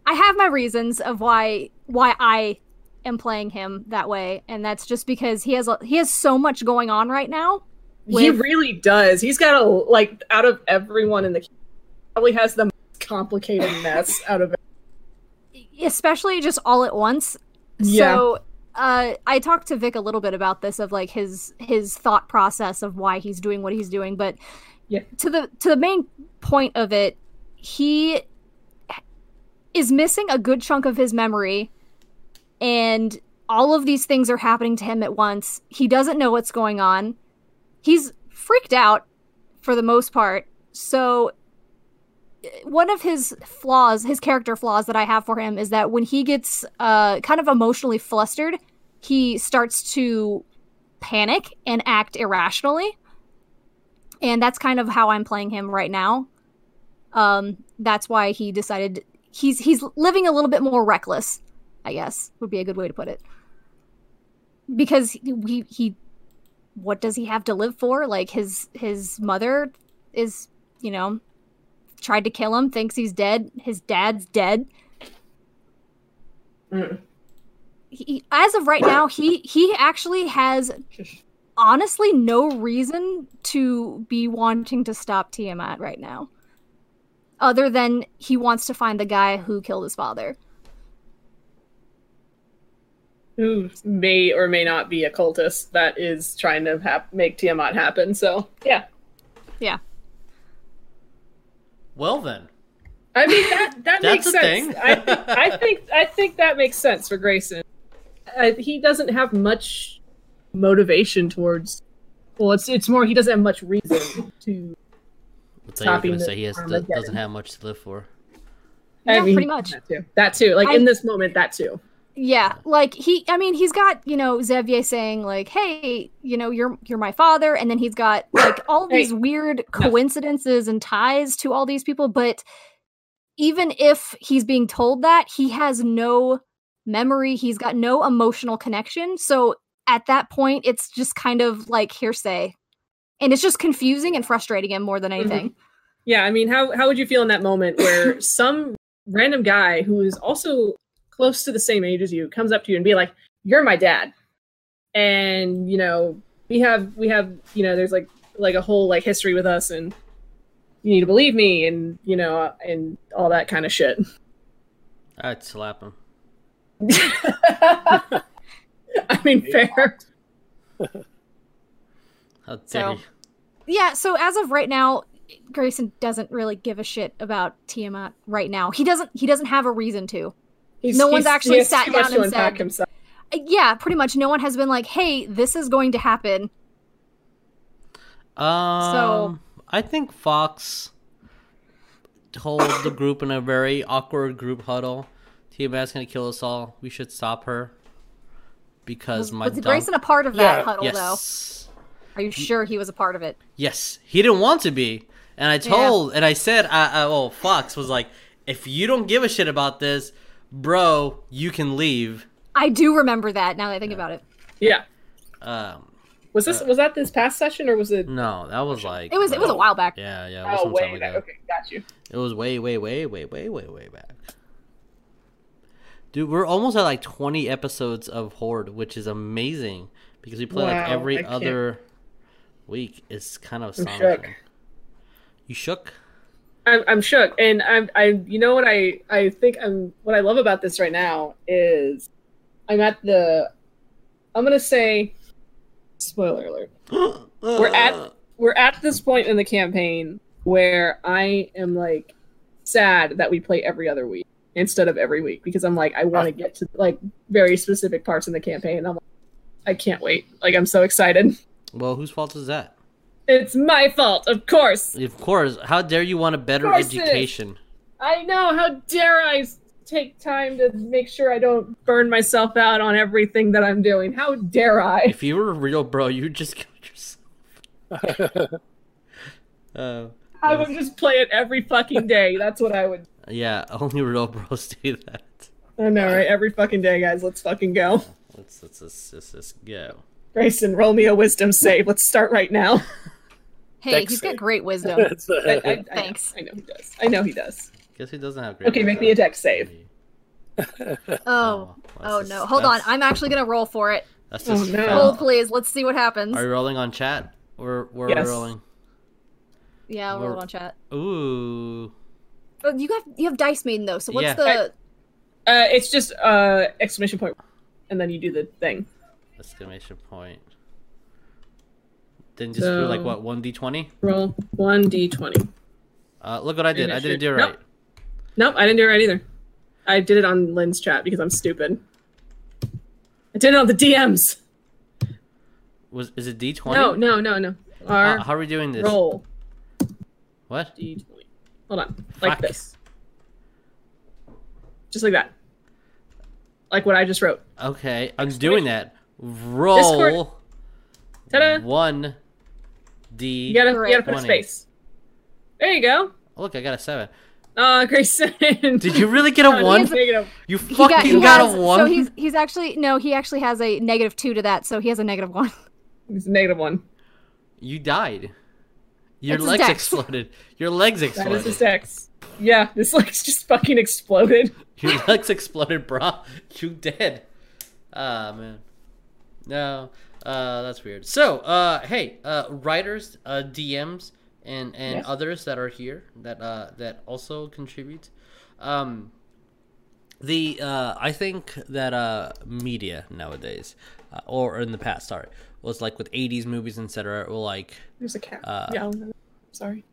I have my reasons of why why I am playing him that way, and that's just because he has a, he has so much going on right now. he really does. He's got a like out of everyone in the probably has the most complicated mess out of especially just all at once. Yeah. So uh, I talked to Vic a little bit about this of like his his thought process of why he's doing what he's doing, but Yeah. to the to the main point of it, he is missing a good chunk of his memory, and all of these things are happening to him at once. He doesn't know what's going on. He's freaked out for the most part. So one of his flaws, his character flaws that I have for him is that when he gets uh, kind of emotionally flustered, he starts to panic and act irrationally. And that's kind of how I'm playing him right now. Um, that's why he decided he's he's living a little bit more reckless, I guess would be a good way to put it. Because he he what does he have to live for? Like his his mother is, you know, tried to kill him, thinks he's dead. His dad's dead. Mm. He, as of right now, he he actually has honestly no reason to be wanting to stop Tiamat right now. Other than he wants to find the guy who killed his father. Who may or may not be a cultist that is trying to hap- make Tiamat happen. So yeah, Yeah. Well then, I mean that that makes sense. thing. I, think, I think I think that makes sense for Grayson. I, he doesn't have much motivation towards. Well, it's it's more he doesn't have much reason to. I thought you gonna say he has doesn't have much to live for. Yeah, I mean, pretty much. That too. That too. Like I- in this moment, that too. Yeah, like he I mean he's got, you know, Xavier saying like, "Hey, you know, you're you're my father." And then he's got like all Hey, these weird coincidences and ties to all these people, but even if he's being told that, he has no memory, he's got no emotional connection. So at that point, it's just kind of like hearsay. And it's just confusing and frustrating him more than mm-hmm. anything. Yeah, I mean, how how would you feel in that moment where some random guy who is also close to the same age as you comes up to you and be like, "You're my dad," and you know we have we have you know there's like like a whole like history with us and you need to believe me and you know and all that kind of shit. I'd slap him. I mean, fair. How dare So- you. Yeah, so as of right now, Grayson doesn't really give a shit about Tiamat right now. He doesn't he doesn't have a reason to. He's, No one's he's- he actually sat down and said- himself. Yeah, pretty much no one has been like, "Hey, this is going to happen." Um, I think Fox told the group in a very awkward group huddle. Tiamat's gonna kill us all. We should stop her because Was, my was dumb- Grayson a part of that Yeah. huddle though? Are you sure he was a part of it? yes, he didn't want to be, and I told and I said, I, I, oh, Fox was like, if you don't give a shit about this, bro, you can leave. I do remember that now that I think about it. Yeah. Um, Was this was that this past session or was it? no, that was like It was it was a while back. Yeah, yeah, it was Oh, some time way ago. back. Okay, got you. It was way, way, way, way, way, way, way back. Dude, we're almost at like 20 episodes of Hoard, which is amazing because we play like every I can't- other week. It's kind of I'm astonishing. shook. You shook? I'm, I'm shook, and I'm, I, you know what I, I think I'm, what I love about this right now is, I'm at the, I'm gonna say, spoiler alert, we're at, we're at this point in the campaign where I am like, sad that we play every other week instead of every week because I'm like, I want to get to like very specific parts in the campaign. I'm like, I can't wait. Like, I'm so excited. Well, whose fault is that? It's my fault, of course. Of course. How dare you want a better Of course it is. education? I know. How dare I take time to make sure I don't burn myself out on everything that I'm doing? How dare I? If you were a real bro, you'd just kill yourself. Uh, I would just play it every fucking day. That's what I would. yeah, only real bros do that. I know, right? Every fucking day, guys. Let's fucking go. Let's let's let's, let's, let's go. Grayson, roll me a wisdom save. Let's start right now. Hey, Dex he's got great wisdom. It's, I, I, I know, Thanks. I know he does. I know he does. Guess he doesn't have great. Okay, make me a deck save. Oh, that's oh just- no. Hold on. I'm actually gonna roll for it. That's Oh, no. Hold, please. Let's see what happens. Are you rolling on chat? Or we're Yes. rolling? Yeah, I'll roll We're- on chat. Ooh. Oh, you have you have Dice Maiden though. So what's Yeah. the? Uh, it's just uh exclamation and then you do the thing. Exclamation point. Then just do like what one d twenty. Roll one d20. Uh, look what I did. I didn't do it right. Nope, nope, I didn't do it right either. I did it on Lynn's chat because I'm stupid. I did it on the DMs. Was is it d twenty? No, no, no, no. R Uh, how are we doing this? roll What? d20. Hold on, like Fuck. this, just like that, like what I just wrote. Okay, I'm doing that. Roll Ta-da! one d. You gotta, you gotta put a space. There you go. Oh, look, I got a seven. Uh, Grayson. Did you really get a Oh, one? he's negative. You He fucking got, he got has, a one. So he's he's actually no, he actually has a negative two to that, so he has a negative one. He's a negative one. You died. Your It's legs exploded. Your legs exploded. That is exploded. his dex. Yeah, this leg's just fucking exploded. Your legs exploded, bro. You dead. Ah man. No. Uh that's weird. So, uh hey, uh writers, uh DMs and and Yes. others that are here that uh that also contribute. Um the uh I think that uh media nowadays uh, or in the past, sorry, was like with 80s movies etc. Or like There's a cat. Uh, yeah, sorry.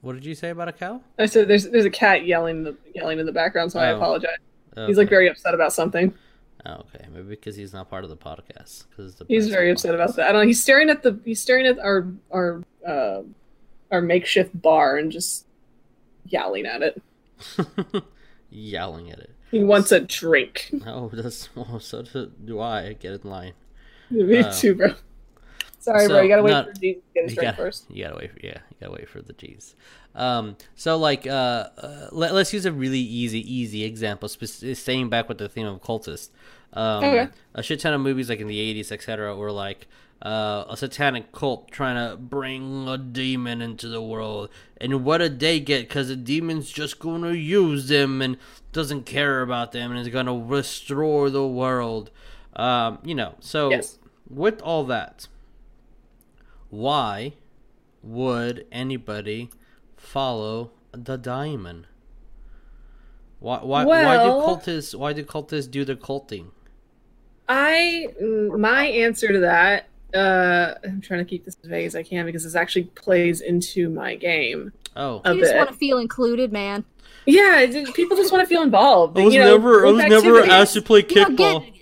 what did you say about a cow? I said there's there's a cat yelling the yelling in the background, so I Oh. apologize. He's like very upset about something. Oh, okay, maybe because he's not part of the podcast. Because He's very upset about that. I don't know. He's staring at the he's staring at our our uh, our makeshift bar and just yelling at it. Yelling at it. He wants a drink. Oh, that's so do, do I. Get in line. Me Uh, too, bro. Sorry, bro. You gotta wait not- for Jesus to get his drink gotta, first. you gotta wait for yeah, you gotta wait for the G's. Um, so like, uh, uh let, us use a really easy, easy example. Sp- staying back with the theme of cultist. Um, Okay. a shit ton of movies like in the '80s, etc., were like uh, a satanic cult trying to bring a demon into the world, and what did they get? Because the demon's just gonna use them and doesn't care about them, and is gonna restore the world. Um, you know, so Yes. with all that, why would anybody follow the diamond? Why why why do cultists why do cultists do their culting? I my answer to that. Uh, I'm trying to keep this as vague as I can because this actually plays into my game. Oh, A You just bit. want to feel included, man. Yeah, it- it- people just want to feel involved. I was you know, never I group was never activities. asked to play You know, kickball. get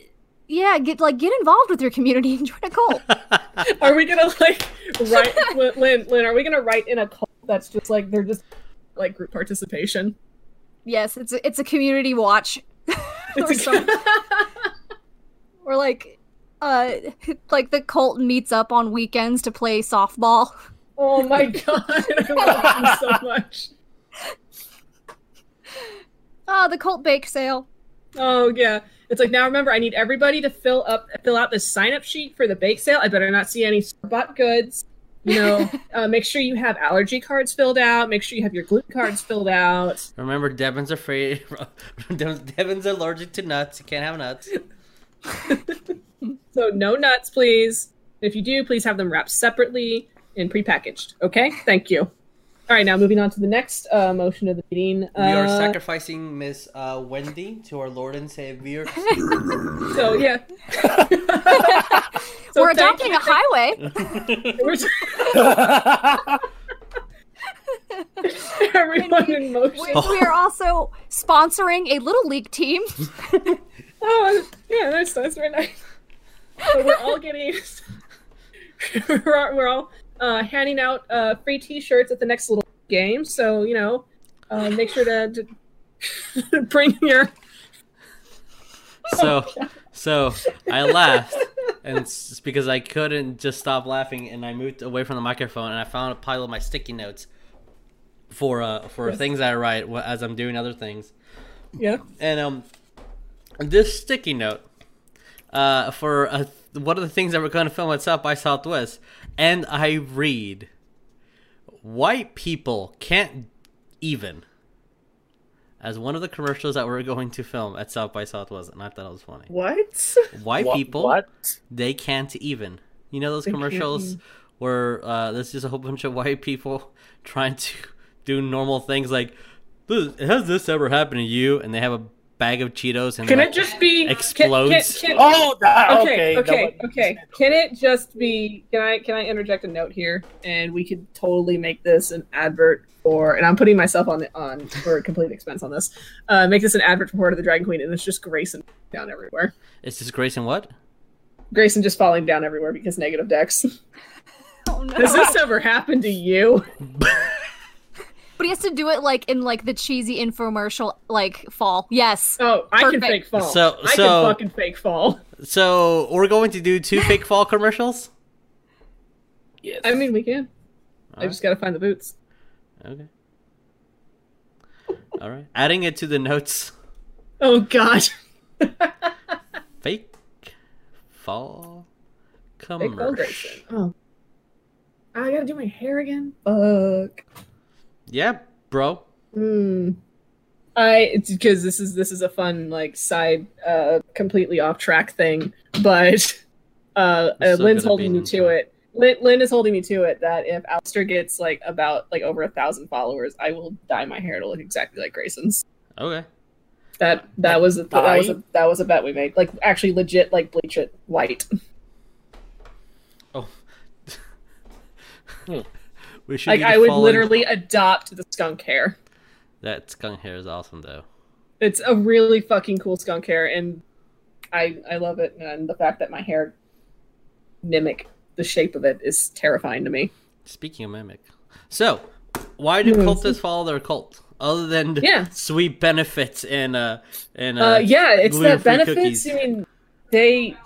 yeah, get like get involved with your community and join a cult. Are we gonna like write Lynn, Lynn? Are we gonna write in a cult that's just like they're just like group participation? yes, it's a, it's a community watch. or, It's a- some- or like uh like the cult meets up on weekends to play softball. oh my god, I love them so much. Oh, the cult bake sale. Oh yeah, it's like now remember I need everybody to fill up fill out the sign up sheet for the bake sale. I better not see any bought goods. You know, uh, make sure you have allergy cards filled out. Make sure you have your gluten cards filled out. Remember, Devin's afraid. Devin's allergic to nuts. You can't have nuts. So no nuts, please. If you do, please have them wrapped separately and prepackaged. Okay, thank you. All right, now moving on to the next uh, motion of the meeting. We are Uh, sacrificing Miss uh, Wendy to our Lord and Savior. So yeah, So We're adopting you- a highway. We're- Everyone in motion. We, we are also sponsoring a little league team. Oh, yeah, that's that's very nice. So we're all getting, we're all, we're all uh, handing out uh, free T-shirts at the next little game. So you know, uh, make sure to, to bring your. so, so I laughed, and it's because I couldn't just stop laughing, and I moved away from the microphone, and I found a pile of my sticky notes for uh for Yes. things I write as I'm doing other things. Yeah. And um, this sticky note, uh, for uh, one of the things that we're going to film at South by Southwest, and I read, white people can't even. As one of the commercials that we're going to film at South by Southwest, and I thought it was funny. What? White Wha- people, What? they can't even. You know those They commercials even. where uh, there's just a whole bunch of white people trying to do normal things like, "This- "Has this ever happened to you?" And they have a bag of Cheetos and Can like, it just be can- explodes? can- can- Oh, that, okay, okay, okay, okay. Can it just be? Can I can I interject a note here, and we could totally make this an advert for, and I'm putting myself on the on for complete expense on this. Uh, make this an advert for Hoard of the Dragon Queen, and it's just Grayson down everywhere. It's just Grayson what? Grayson just falling down everywhere because negative decks. Oh no. Has this ever happened to you? But he has to do it like in like the cheesy infomercial like fall. Yes. Oh, I can fake fall. So- I so- can fucking fake fall. So we're going to do two fake fall commercials. Yes. I mean, we can. I Alright. just gotta find the boots. Okay. All right. Adding it to the notes. Oh god. Fake fall Fake fall commercial. Grayson. Oh. I gotta do my hair again. Fuck. Yeah, bro. Hmm. I it's because this is this is a fun like side uh completely off track thing, but uh, uh Lynn's holding me to into it. Lynn, Lynn is holding me to it that if Alistair gets like about like over a thousand followers, I will dye my hair to look exactly like Grayson's. Okay. That that was a, that was a that was a bet we made. Like actually legit like bleach it white. Oh. Hmm. We should Like I would following- literally adopt the skunk hair. That skunk hair is awesome though. It's a really fucking cool skunk hair, and I I love it. And the fact that my hair mimic the shape of it is terrifying to me. Speaking of mimic, so why do Yes. cultists follow their cult other than Yeah. sweet benefits and uh and uh, Uh, yeah, it's that benefits. cookies? I mean, they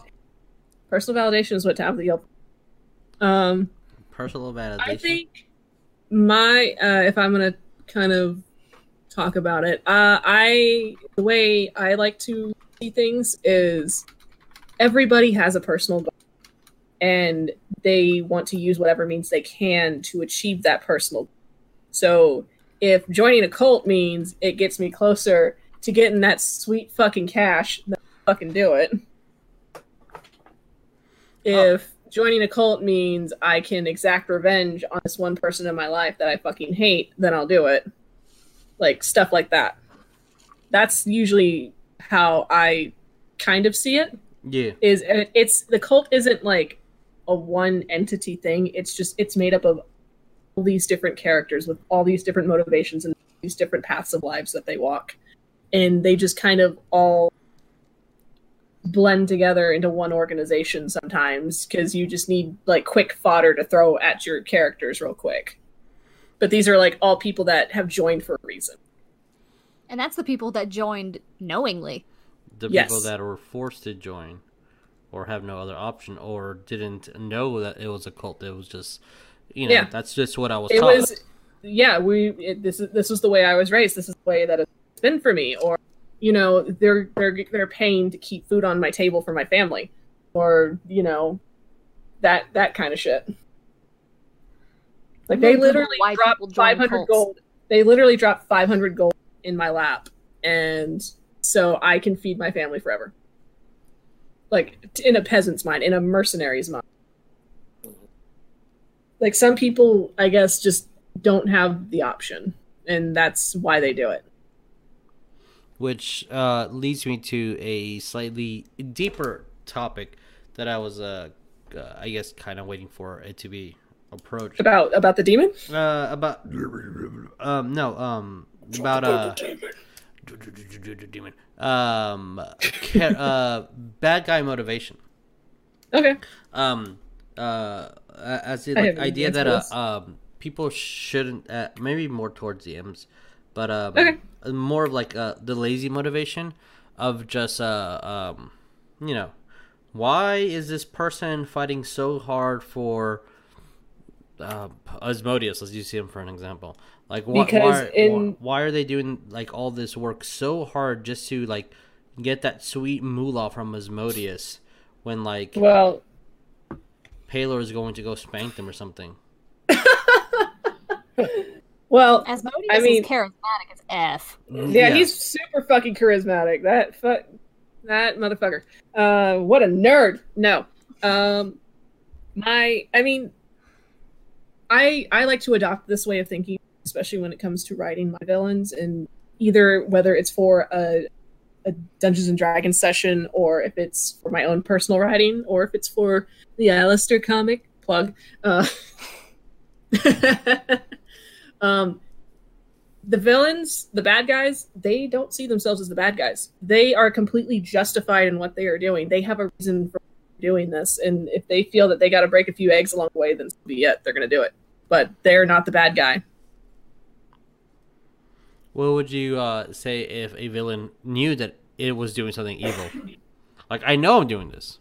personal validation is what Tabitha Yelp. Um, personal validation? I think my uh, if I'm gonna kind of talk about it, uh, I the way I like to see things is everybody has a personal goal, and they want to use whatever means they can to achieve that personal. goal. So if joining a cult means it gets me closer to getting that sweet fucking cash, then I'll fucking do it. If joining a cult means I can exact revenge on this one person in my life that I fucking hate, then I'll do it. Like stuff like that. That's usually how I kind of see it. yeah. Is it- it's the cult isn't like a one entity thing. It's just it's made up of all these different characters with all these different motivations and these different paths of lives that they walk, and they just kind of all blend together into one organization sometimes because you just need like quick fodder to throw at your characters real quick. But these are like all people that have joined for a reason. And that's the people that joined knowingly. The Yes. people that were forced to join, or have no other option, or didn't know that it was a cult. It was just, you know, Yeah. that's just what I was it taught. was yeah we it, this is this was the way i was raised this is the way that it's been for me or you know they're they're they're paying to keep food on my table for my family or you know that that kind of shit. Like they Really don't know literally dropped 500 cults. gold. They literally dropped 500 gold in my lap. And so i can feed my family forever. Like in a peasant's mind in a mercenary's mind. Like some people i guess just don't have the option. And that's why they do it which uh, leads me to a slightly deeper topic that I was, uh, uh, I guess, kind of waiting for it to be approached. about about the demon Uh, about um, no, um, about uh, demon, um, uh, bad guy motivation. okay Um, uh, as the I like, idea that uh, um people shouldn't uh, maybe more towards the M's, but um Okay. More of like uh the lazy motivation of just uh um you know why is this person fighting so hard for uh, Asmodeus? Let's use him for an example. Like why Because why, in- why are they doing like all this work so hard just to like get that sweet moolah from Asmodeus when like well Paler is going to go spank them or something. well Asmodeus I mean- is charismatic as F. yeah, he's super fucking charismatic. That fuck, that motherfucker. Uh what a nerd. No. Um my i mean i i like to adopt this way of thinking especially when it comes to writing my villains and either whether it's for a a Dungeons and Dragons session, or if it's for my own personal writing, or if it's for the Alistair comic plug. Uh, um, the villains, the bad guys, they don't see themselves as the bad guys. They are completely justified in what they are doing. They have a reason for doing this, and if they feel that they got to break a few eggs along the way, then so be it. They're going to do it. But they're not the bad guy. What would you uh, say if a villain knew that it was doing something evil? Like, I know I'm doing this.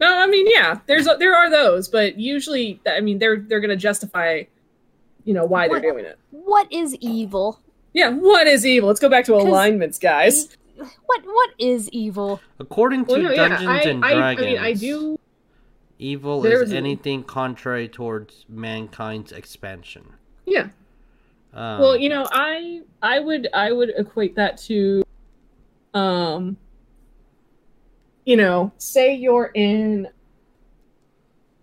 No, I mean, yeah, there's there are those, but usually, I mean, they're they're going to justify, you know, why they're doing it. What is evil? Yeah, what is evil? Let's go back to alignments, guys. What what is evil? According to Well, no, yeah, Dungeons I, and I, I Dragons, mean, I do. evil is anything contrary towards mankind's expansion. Yeah. Um, Well, you know, I I would I would equate that to, um, you know, say you're in.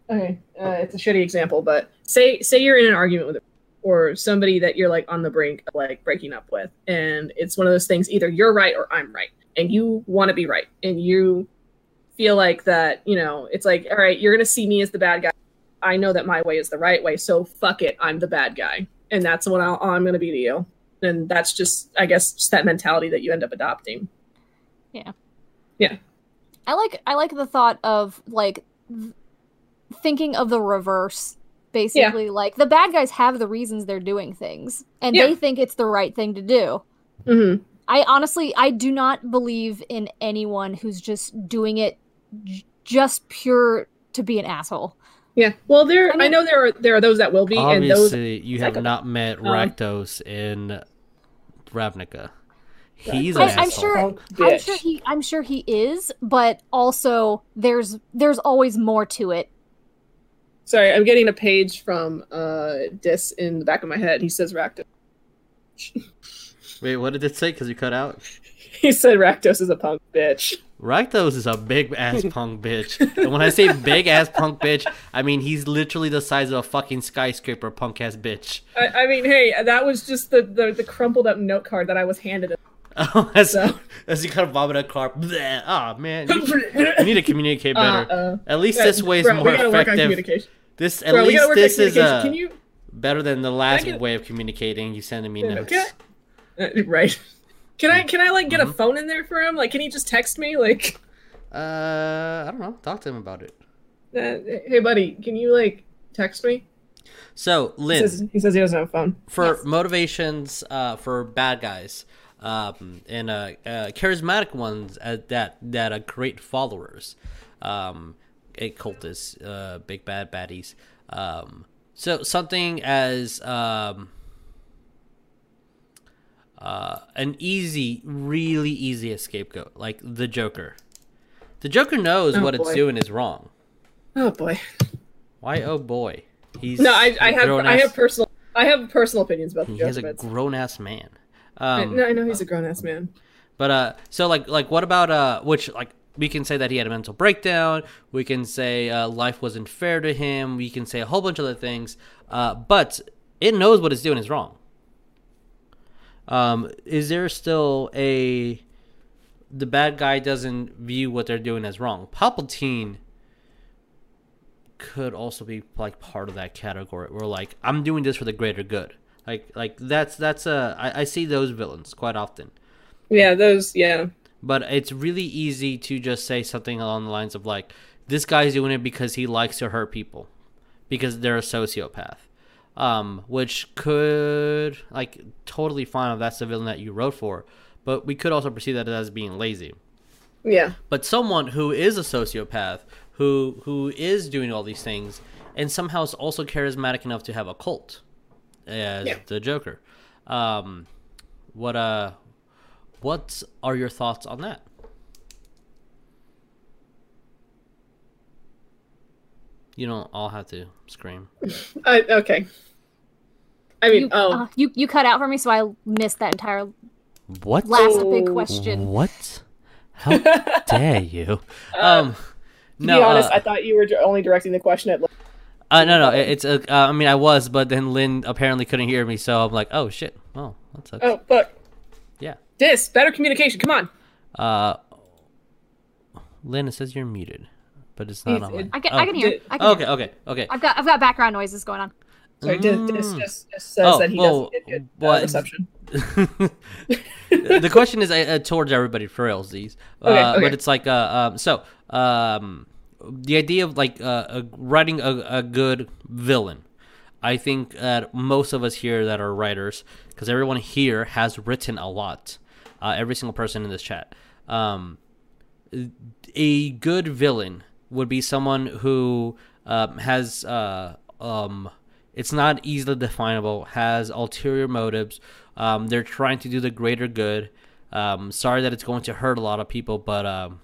Okay, uh, it's a shitty example, but say say you're in an argument with, a, or somebody that you're like on the brink of like breaking up with, and it's one of those things. Either you're right or I'm right, and you want to be right, and you feel like that. You know, it's like, all right, you're gonna see me as the bad guy. I know that my way is the right way, so fuck it, I'm the bad guy and that's what I'll, I'm going to be to you. And that's just, I guess, just that mentality that you end up adopting. Yeah. Yeah. I like I like the thought of like th- thinking of the reverse. Basically, like the bad guys have the reasons they're doing things, and Yeah. they think it's the right thing to do. Mm-hmm. I honestly, I do not believe in anyone who's just doing it j- just pure to be an asshole. Yeah. Well, there, I I, know there are there are those that will be, and those. obviously, you have psychopath. not met Um, Rakdos in Ravnica. He's an I, I'm sure. Punk I'm sure he. I'm sure he is, but also there's there's always more to it. Sorry, I'm getting a page from uh Dis in the back of my head. He says Rakdos. Wait, what did it say? Because you cut out. He said Rakdos is a punk bitch. Rakdos is a big ass punk bitch. And when I say big ass punk bitch, I mean he's literally the size of a fucking skyscraper punk ass bitch. I, I mean, hey, that was just the, the the crumpled up note card that I was handed. Oh, as, So- as you kind of vomit a car. Bleh. Oh man, you, you need to communicate better. Uh, at least uh, this way is bro, more we gotta work on effective. communication. This at Bro, least this is uh, Can you? better than the last get- way of communicating. You sending me Yeah, notes. okay. Uh, right. Can I can I like get Mm-hmm. a phone in there for him? Like, can he just text me? Like, Uh, I don't know. Talk to him about it. uh, hey buddy, can you like text me? So, He Lynn, says, he says he doesn't have a phone. for Yes. motivations uh, for bad guys um, and uh, uh, charismatic ones uh, that that are great followers, um, a cultists, uh, big bad baddies. Um, so something as um, uh, an easy, really easy scapegoat, like the Joker. The Joker knows Oh, what it's doing is wrong. Oh boy. Why? Oh boy, he's No, I have I have personal I have personal opinions about the He Joker. a grown ass man. I, Um, no, I know he's a grown ass man. But uh, so like like what about uh, which like we can say that he had a mental breakdown. We can say uh, life wasn't fair to him. We can say a whole bunch of other things. Uh, but it knows what it's doing is wrong. Um, is there still a the bad guy doesn't view what they're doing as wrong? Palpatine could also be like part of that category. Where like I'm doing this for the greater good. Like like that's that's uh I, I see those villains quite often. Yeah, those yeah. But it's really easy to just say something along the lines of like, this guy's doing it because he likes to hurt people, because they're a sociopath. Um, which could like totally fine if that's the villain that you wrote for, but we could also perceive that as being lazy. Yeah. But someone who is a sociopath, who who is doing all these things, and somehow is also charismatic enough to have a cult, as Yeah. the Joker. Um, what uh, what are your thoughts on that? You don't all have to scream. I, okay. I mean, You, oh, uh, you you cut out for me, so I missed that entire What? last big Oh. question. What? How dare you? Um, to no. be honest, uh, I thought you were only directing the question at. Uh, no, no, it's. Uh, uh, I mean, I was, but then Lynn apparently couldn't hear me, so I'm like, oh shit. Oh, that sucks. Oh, fuck. Yeah. Dis, better communication. Come on. Uh, Lynn, it says you're muted, but it's not It's- on. mine. it- I can Oh, I can hear. did- I can okay, hear. okay, okay. I've got I've got background noises going on. Sorry, Dis, Dis Mm. just, just says Oh, that he well, doesn't get good uh, reception. the question is uh, towards everybody for realsies, uh, Okay, okay. but it's like uh, um, so um, the idea of like uh, writing a, a good villain. I think that most of us here that are writers, because everyone here has written a lot, uh, every single person in this chat. Um, a good villain would be someone who um, has uh, um, it's not easily definable, has ulterior motives. Um, they're trying to do the greater good. Um, sorry that it's going to hurt a lot of people, but um,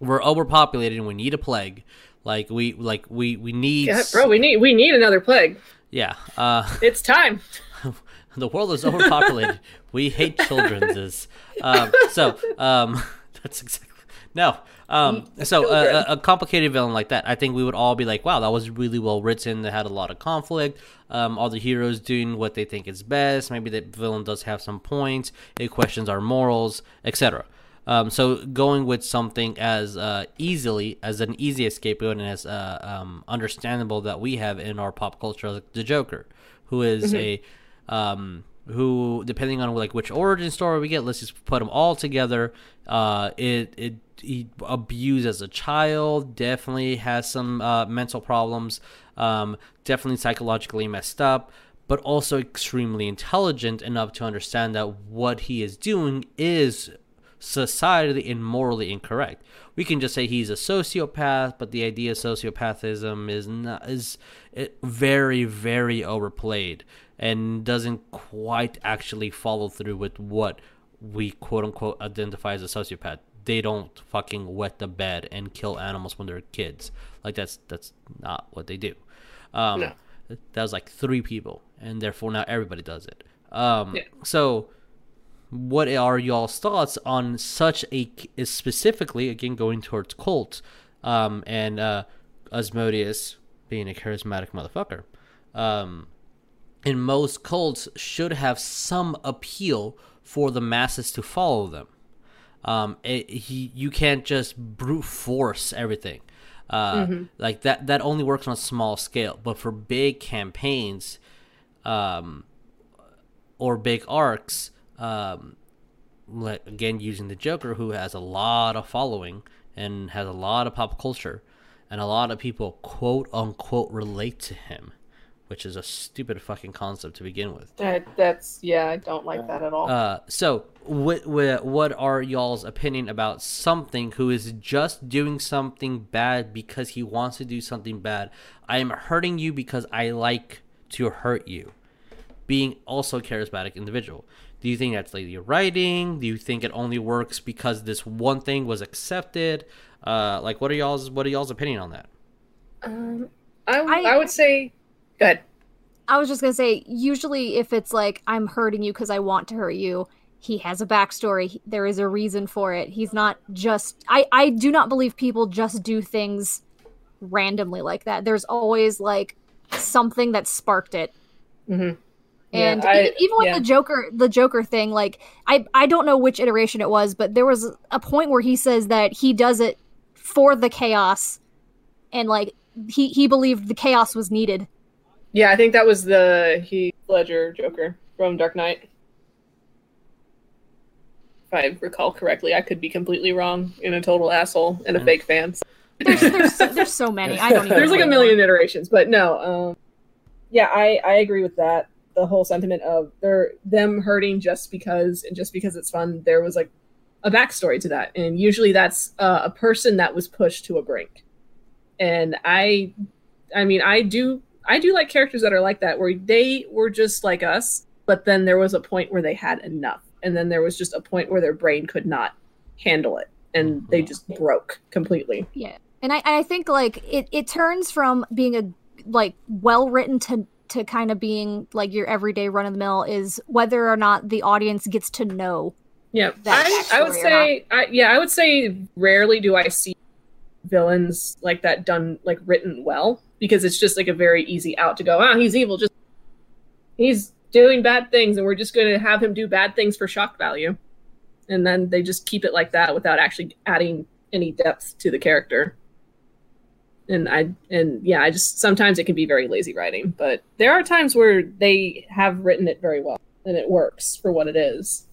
we're overpopulated and we need a plague. Like we like we we need Yeah, bro, we need we need another plague. yeah. Uh, It's time. the world is overpopulated. we hate children's. Um, so um, that's exactly no. Um, so uh, a, a complicated villain like that, I think we would all be like, "Wow, that was really well written. They had a lot of conflict. Um, all the heroes doing what they think is best. Maybe the villain does have some points. It questions our morals, etc." Um, so going with something as uh, easily as an easy scapegoat and as uh, um, understandable that we have in our pop culture, like the Joker, who is a um, who depending on like which origin story we get, let's just put them all together. Uh, it it he abused as a child, definitely has some uh, mental problems, um, definitely psychologically messed up, but also extremely intelligent enough to understand that what he is doing is societally and morally incorrect. We can just say he's a sociopath, but the idea of sociopathism is not is it very very overplayed and doesn't quite actually follow through with what we quote unquote identify as a sociopath. They don't fucking wet the bed and kill animals when they're kids. Like that's that's not what they do. Um, No. That was like three people, and therefore now everybody does it. Um, Yeah. So what are y'all's thoughts on such a specifically again going towards cult um and uh Asmodeus being a charismatic motherfucker? Um in most cults should have some appeal for the masses to follow them. Um it, he, you can't just brute force everything. Uh like that that only works on a small scale. But for big campaigns um or big arcs um, again using the Joker, who has a lot of following and has a lot of pop culture, and a lot of people quote unquote relate to him, which is a stupid fucking concept to begin with. That, that's yeah, I don't like that at all. Uh, so what, what what are y'all's opinion about something who is just doing something bad because he wants to do something bad? I am hurting you because I like to hurt you. Being also a charismatic individual. Do you think that's lazy writing? Do you think it only works because this one thing was accepted? Uh, like, what are y'all's what are y'all's opinion on that? um, I, w- I- I would say, good. I was just gonna say, usually if it's like I'm hurting you because I want to hurt you, he has a backstory. There is a reason for it. He's not just. I I do not believe people just do things randomly like that. There's always like something that sparked it. Hmm And Yeah, I- even, even with yeah. the Joker, the Joker thing, like I I don't know which iteration it was, but there was a point where he says that he does it for the chaos, and like he he believed the chaos was needed. Yeah, I think that was the Heath Ledger Joker from Dark Knight. If I recall correctly, I could be completely wrong and a total asshole and a fake fan. There's there's so, there's so many. I don't even. There's like a million iterations, but no. Um, yeah, I I agree with that. The whole sentiment of they're them hurting just because and just because it's fun. There was like a backstory to that, and usually that's uh, a person that was pushed to a brink. And I, I mean, I do I do like characters that are like that, where they were just like us, but then there was a point where they had enough, and then there was just a point where their brain could not handle it, and they just broke completely. Yeah, and I I think like it it turns from being a like well written to to kind of being like your everyday run of the mill is whether or not the audience gets to know. Yeah, I, I would say, I, yeah, I would say rarely do I see villains like that done like written well because it's just like a very easy out to go. Ah, he's evil. Just he's doing bad things, and we're just going to have him do bad things for shock value. and then they just keep it like that without actually adding any depth to the character. And I and yeah, I just sometimes it can be very lazy writing, but there are times where they have written it very well and it works for what it is.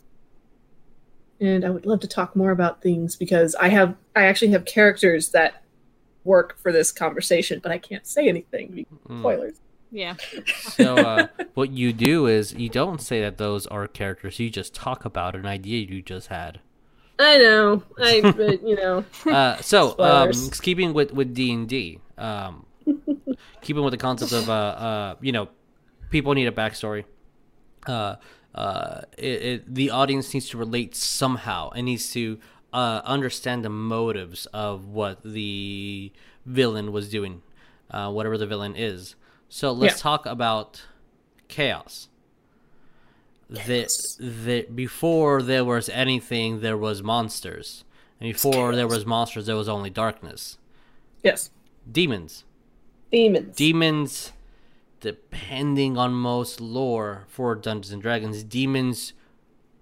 And I would love to talk more about things because I have I actually have characters that work for this conversation, but I can't say anything. because Mm. Spoilers. Yeah. So uh, what you do is you don't say that those are characters. You just talk about an idea you just had. I know. I but you know. Uh, so um, keeping with with D and D, um, keeping with the concept of uh, uh, you know, people need a backstory. Uh, uh, it, it, the audience needs to relate somehow and needs to uh, understand the motives of what the villain was doing, uh, whatever the villain is. So let's Yeah. talk about chaos. That that before there was anything, there was monsters, and before there was monsters, there was only darkness. Yes. Demons, Demons. demons. Depending on most lore for Dungeons and Dragons, demons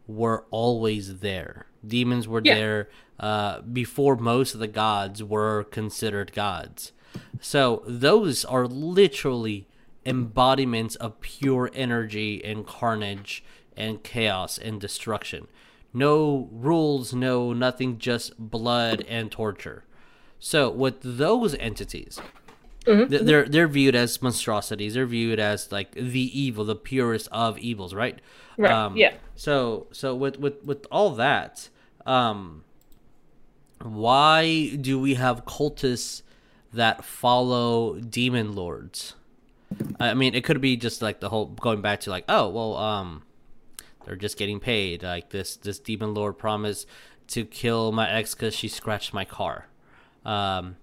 were always there. Demons were Yeah. there uh, before most of the gods were considered gods. So those are literally embodiments of pure energy and carnage and chaos and destruction. No rules, no nothing, just blood and torture. So with those entities, Mhm. they're they're viewed as monstrosities. They're viewed as like the evil, the purest of evils, right? Right, yeah. So so with with with all that, um, why do we have cultists that follow demon lords? I mean, it could be just like the whole going back to like, oh well, um, they're just getting paid. Like this this demon lord promised to kill my ex because she scratched my car. Um,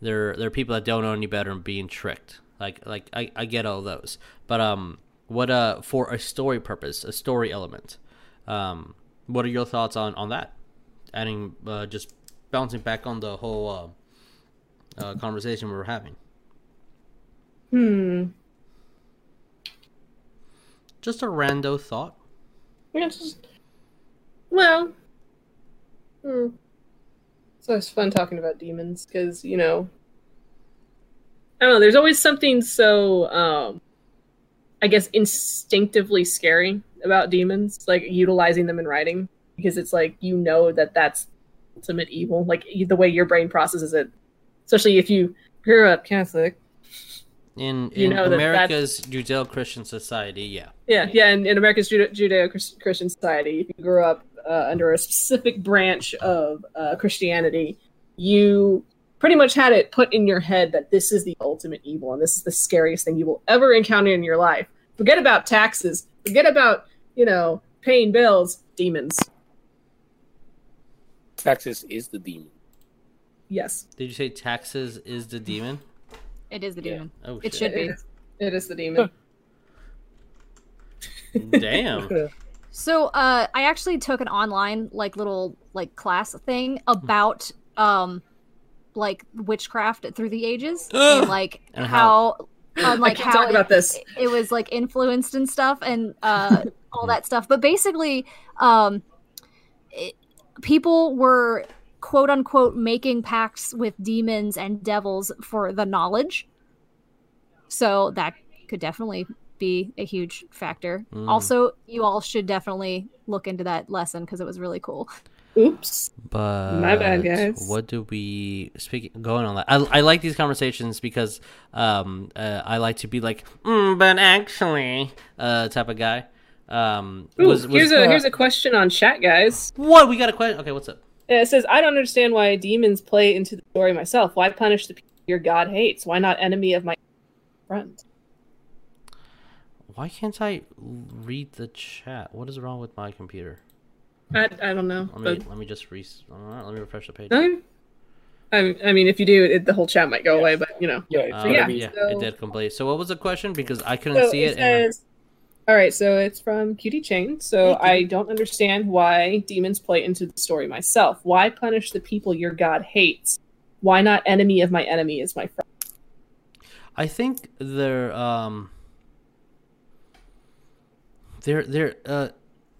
there there are people that don't know any better and being tricked. Like like I, I get all those, but um, what uh for a story purpose, a story element, um, what are your thoughts on on that? Adding uh, just bouncing back on the whole uh, uh, conversation we were having. Hmm. Just a rando thought. Yeah, just well. Hmm. So it's fun talking about demons because you know. I don't know. There's always something so, um, I guess, instinctively scary about demons, like utilizing them in writing, because it's like you know that that's ultimate evil, like the way your brain processes it. Especially if you grew up Catholic, In You in know that America's Judeo-Christian society, yeah. Yeah, yeah, in, in America's Judeo-Christian society, if you grew up uh, under a specific branch of uh, Christianity, you pretty much had it put in your head that this is the ultimate evil and this is the scariest thing you will ever encounter in your life. Forget about taxes. Forget about you know paying bills. Demons. Taxes is the demon. Yes, Did you say taxes is the demon? It is the Yeah. demon. Oh It shit. should be. It is, it is the demon. Damn. So uh I actually took an online like little like class thing about um like witchcraft through the ages and like And how um, I like can't how talk it, about this. it was like influenced and stuff and uh all that stuff but basically um it, people were quote unquote making pacts with demons and devils for the knowledge so that could definitely be a huge factor Mm. also you all should definitely look into that lesson because it was really cool Oops. But My bad, guys. What do we speak going on that? I, I like these conversations because um uh, I like to be like, mm, but actually, uh, type of guy. Um, Ooh, was, was, here's a here's a question on chat, guys. what we got a question. Okay, what's up? It says, I don't understand why demons play into the story myself. Why punish the people your god hates? Why not enemy of my friend? Why can't I read the chat? What is wrong with my computer? I, I don't know. Let me But, let me just re- let me refresh the page. no? I, I mean, if you do, it, the whole chat might go away, but you know. Yeah, it's Uh, yeah. be yeah, so- it did complete. So what was the question? Because I couldn't So see it. it and- says, all right, so it's from Cutie Chain. So I don't understand why demons play into the story myself. Why punish the people your god hates? Why not enemy of my enemy is my friend? I think they're um they're they're uh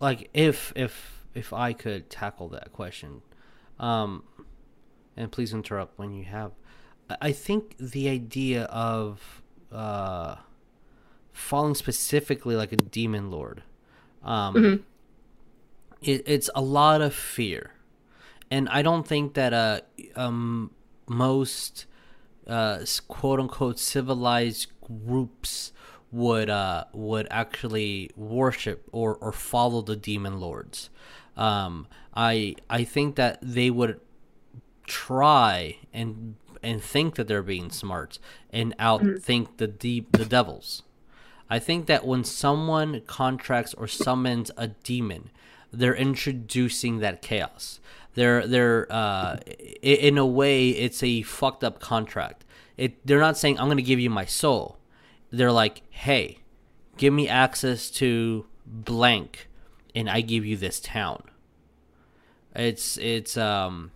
like if if if I could tackle that question, um, and please interrupt when you have. I- I think the idea of uh, falling specifically like a demon lord, um, Mhm. it, it's a lot of fear, and I don't think that uh, um, most uh, quote unquote civilized groups would uh, would actually worship or, or follow the demon lords. Um, I I think that they would try and and think that they're being smart and outthink the deep the devils. I think that when someone contracts or summons a demon, they're introducing that chaos. They're they're uh, in a way it's a fucked up contract. It they're not saying I'm going to give you my soul. They're like, "Hey, give me access to blank and I give you this town." It's it's um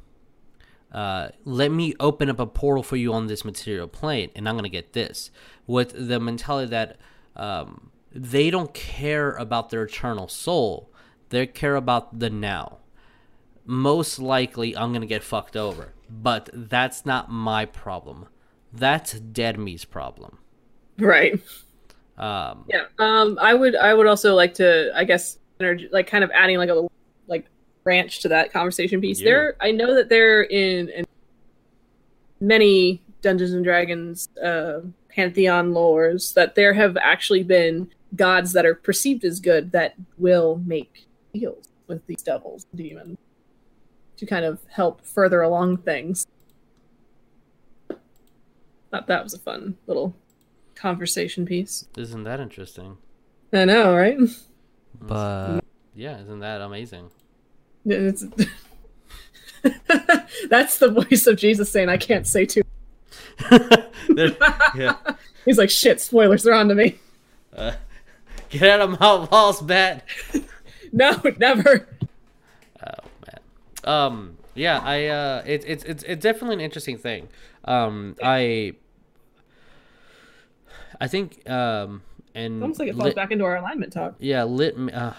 uh, let me open up a portal for you on this material plane, and I'm gonna get this with the mentality that um, they don't care about their eternal soul; they care about the now. Most likely, I'm gonna get fucked over, but that's not my problem. That's Dead Me's problem. Right. Um, Yeah. Um. I would. I would also like to. I guess. Like kind of adding like a little like branch to that conversation piece. Yeah. There. I know that they're in, in many Dungeons and Dragons uh, pantheon lores that there have actually been gods that are perceived as good that will make deals with these devils, demons, to kind of help further along things. Thought that was a fun little conversation piece. isn't that interesting? I know, right? But yeah, isn't that amazing? It's... That's the voice of Jesus saying, "I can't say too." Yeah. He's like, "Shit, spoilers are on to me." Uh, get out of my walls, bat. No, never. Oh man. Um. Yeah. I. Uh. It's. It's. It's. It's definitely an interesting thing. Um. I. I think. Um. And Almost like it falls lit- back into our alignment talk. yeah. Lit. Uh,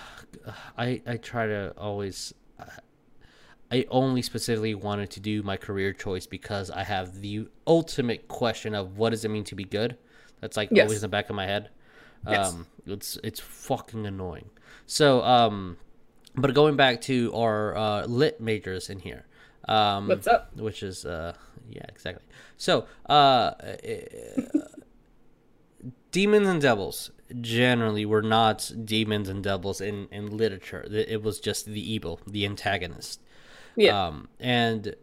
I. I try to always. I only specifically wanted to do my career choice because I have the ultimate question of what does it mean to be good. That's like Yes. always in the back of my head. Yes. Um, it's it's fucking annoying. So, um, but going back to our uh, lit majors in here, um, What's up? which is uh, yeah, exactly. So, uh, demons and devils generally were not demons and devils in in literature. It it was just the evil, the antagonist. Yeah. Um, and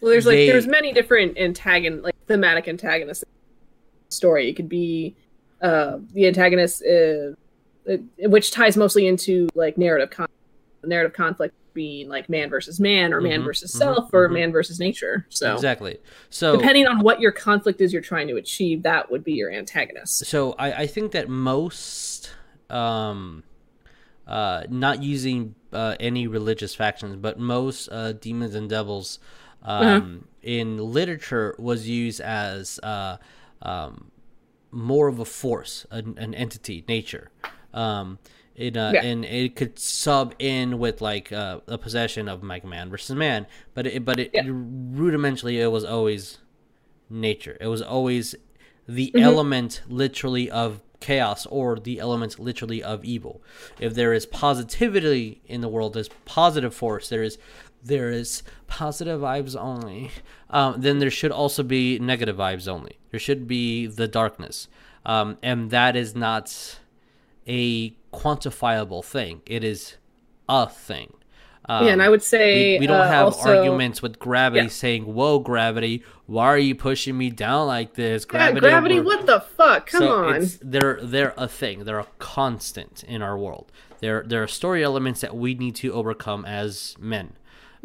well, there's like there's many different antagon like thematic antagonists. Story. It could be uh, the antagonist, uh, uh, which ties mostly into like narrative con- narrative conflict being like man versus man or man Mhm, versus mhm, self or mhm. man versus nature. So exactly. So depending on what your conflict is you're trying to achieve, that would be your antagonist. so I, I think that most um uh not using uh, any religious factions but most uh demons and devils um Uh-huh. in literature was used as uh um more of a force an, an entity nature um it, uh, Yeah. and it could sub in with like uh, a possession of like man versus man, but it, but it Yeah. rudimentally it was always nature. It was always the Mm-hmm. element literally of chaos or the elements literally of evil. If there is positivity in the world, there's positive force. There is there is positive vibes only. Um, then there should also be negative vibes only. There should be the darkness, um, and that is not a quantifiable thing. It is a thing. Um, yeah, and I would say we, we don't uh, have also- arguments with gravity Yeah. saying, "Whoa, gravity, why are you pushing me down like this?" Yeah, gravity. over-" What the fuck? Come so on. It's, they're they're a thing. They're a constant in our world. There there are story elements that we need to overcome as men.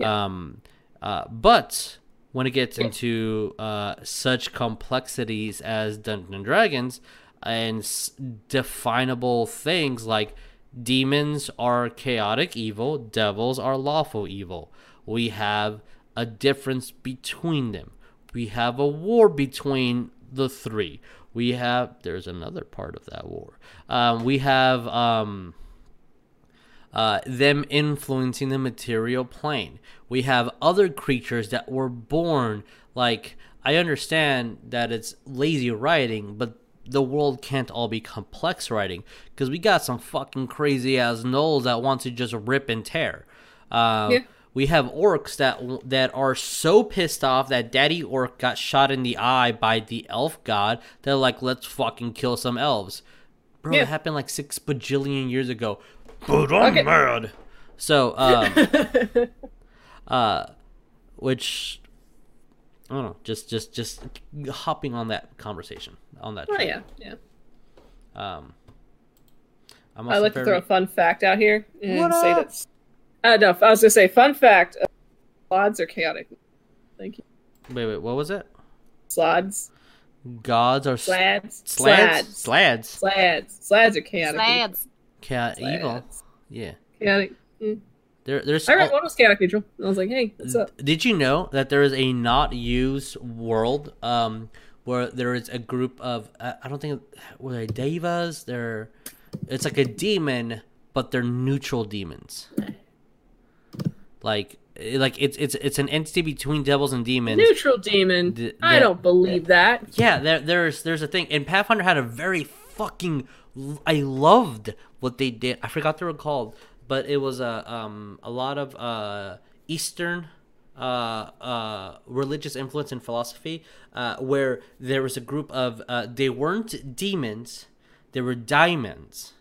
Um, uh, but when it gets into uh, such complexities as Dungeons and Dragons and s- definable things like demons are chaotic evil, devils are lawful evil. We have a difference between them. We have a war between the three. We have there's another part of that war. Um, we have um, uh, them influencing the material plane. We have other creatures that were born like I understand that it's lazy writing, but the world can't all be complex writing because we got some fucking crazy ass gnolls that want to just rip and tear. Uh, Yeah. We have orcs that that are so pissed off that Daddy Orc got shot in the eye by the elf god. They're like, let's fucking kill some elves. Bro, Yeah. it happened like six bajillion years ago. But I'm Okay. mad. So, um, uh, which I don't know, just just just hopping on that conversation on that. Oh yeah, yeah. Um, I'm I like to very- throw a fun fact out here and What say up? that's. Uh, no, I was gonna say fun fact. uh, Slaads are chaotic. Thank you. Wait, wait, what was it? Slaads, Gods are s- slaads, slaads, slaads, slaads, slaads, slaads are chaotic. Slaads. Cat evil. Yeah, Chaotic. Mm. There, there's. I read one was chaotic neutral. I was like, hey, what's up? Did you know that there is a not used world um, where there is a group of I I don't think were they devas? They're it's like a demon, but they're neutral demons. Like eh, like it's it's it's an entity between devils and demons. Neutral demon. I don't believe that. Yeah, there, there's there's a thing, and Pathfinder had a very fucking. I loved what they did. I forgot they were called, but it was a um a lot of uh Eastern uh uh religious influence and philosophy uh where there was a group of uh they weren't demons, they were daemons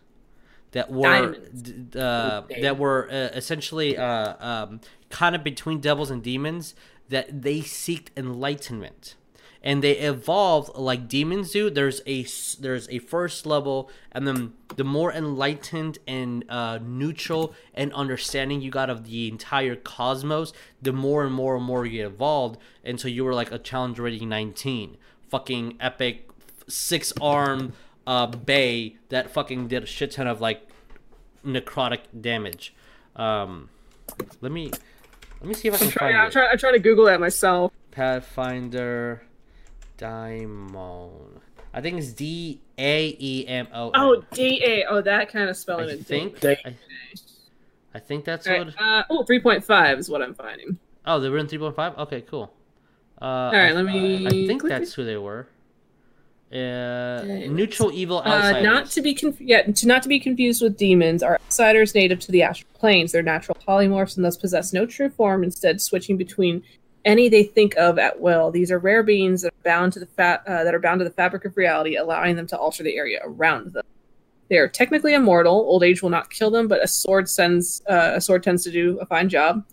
that were d- uh, that were uh, essentially uh, um, kind of between devils and demons that they seeked enlightenment and they evolved like demons do. There's a there's a first level and then the more enlightened and uh, neutral and understanding you got of the entire cosmos the more and more and more you get evolved until you were like a challenge rating 19 fucking epic six arm uh bay that fucking did a shit ton of like necrotic damage. Um let me let me see if i can I'm find trying, I'm, it. trying, I'm trying to Google that myself. Pathfinder Daemon. I think it's D A E M O. N. Oh, D A. Oh, that kind of spelling. I think They- I, I think that's All what. right, uh, oh, 3.5 is what I'm finding. Oh, they were in three point five. Okay, cool. Uh, All right, let me I think click that's who they were. Uh, neutral evil Uh, not to be conf- yeah, to not to be confused with demons are outsiders native to the astral planes. They're natural polymorphs and thus possess no true form, instead switching between any they think of at will. These are rare beings that are bound to the fa- uh, that are bound to the fabric of reality, allowing them to alter the area around them. They are technically immortal. Old age will not kill them, but a sword sends uh, a sword tends to do a fine job.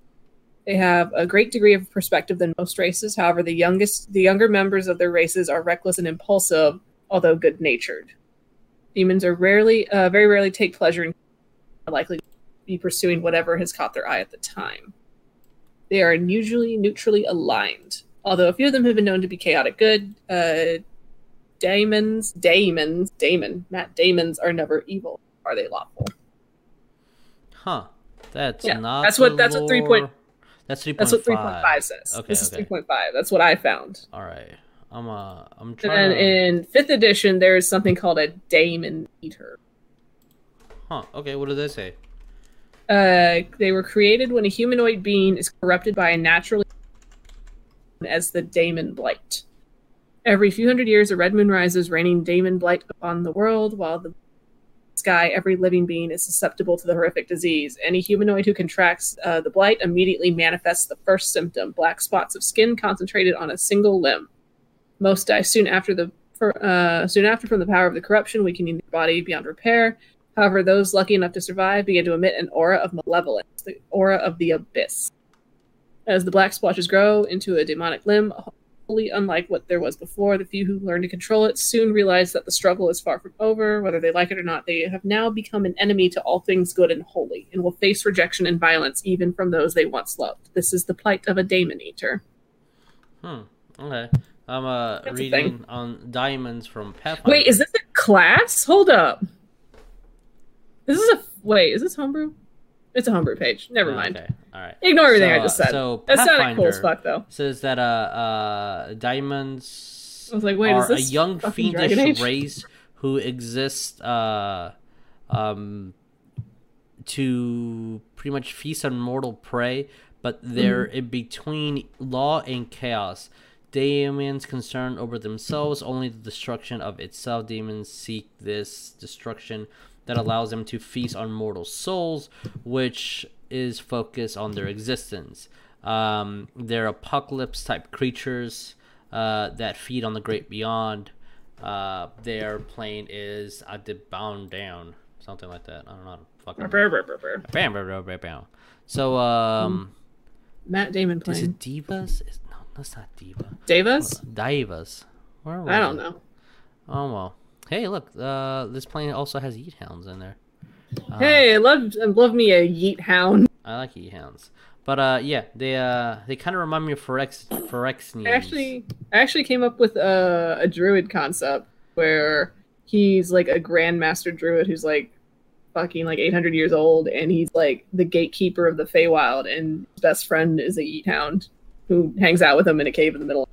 They have a great degree of perspective than most races. However, the youngest, the younger members of their races are reckless and impulsive, although good-natured. Demons are rarely, uh, very rarely take pleasure in likely be pursuing whatever has caught their eye at the time. They are usually neutrally aligned, although a few of them have been known to be chaotic good. Uh, daemons, daemons, daemon, not daemons are never evil. Are they lawful? Huh. That's Yeah, not. that's what- that's what three point- That's three That's what 3.5 says. Okay, this is 3.5. That's what I found. All right. I'm uh I'm And trying. then to... in fifth edition, there is something called a daemon eater. Huh. Okay. What did they say? Uh, they were created when a humanoid being is corrupted by a natural as the Daemon Blight. Every few hundred years, a red moon rises, raining Daemon Blight upon the world, while the sky, every living being is susceptible to the horrific disease. Any humanoid who contracts uh, the blight immediately manifests the first symptom black spots of skin concentrated on a single limb. Most die soon after the for, uh, soon after from the power of the corruption, weakening the body beyond repair. However, those lucky enough to survive begin to emit an aura of malevolence, the aura of the abyss. As the black splotches grow into a demonic limb, wholly unlike what there was before, the few who learn to control it soon realize that the struggle is far from over. Whether they like it or not, they have now become an enemy to all things good and holy, and will face rejection and violence even from those they once loved. This is the plight of a daemon eater. Hmm. Okay. I'm uh That's reading on daemons from Pathfinder. Wait, is this a class? Hold up. This is a wait. Is this homebrew? It's a homebrew page. Never mind. Okay. All right. Ignore everything I just said. So that sounded cool as fuck, though. says that uh uh daemons I was like, wait, are is a young fiendish race who exist uh um to pretty much feast on mortal prey, but they're in between law and chaos. Demons concerned over themselves, only the destruction of itself. Demons seek this destruction that allows them to feast on mortal souls, which is focused on their existence. Um, they're apocalypse type creatures uh, that feed on the great beyond. Uh, their plane is a bound down, something like that. I don't know. How to fucking Brr, brr, brr, brr. bam, bam, bam, bam, bam. So, um, Matt Damon is it divas? Is, no, that's not diva. Davis. Divas. Where was I don't it? know. Oh well. Hey, look. Uh, this plane also has yeet hounds in there. Uh, Hey, I love I love me a yeet hound. I like yeet hounds. But uh, yeah, they uh, they kind of remind me of Phyrex Phyrexians. I actually I actually came up with a, a druid concept where he's like a grandmaster druid who's like fucking like 800 years old and he's like the gatekeeper of the Feywild and his best friend is a yeet hound who hangs out with him in a cave in the middle.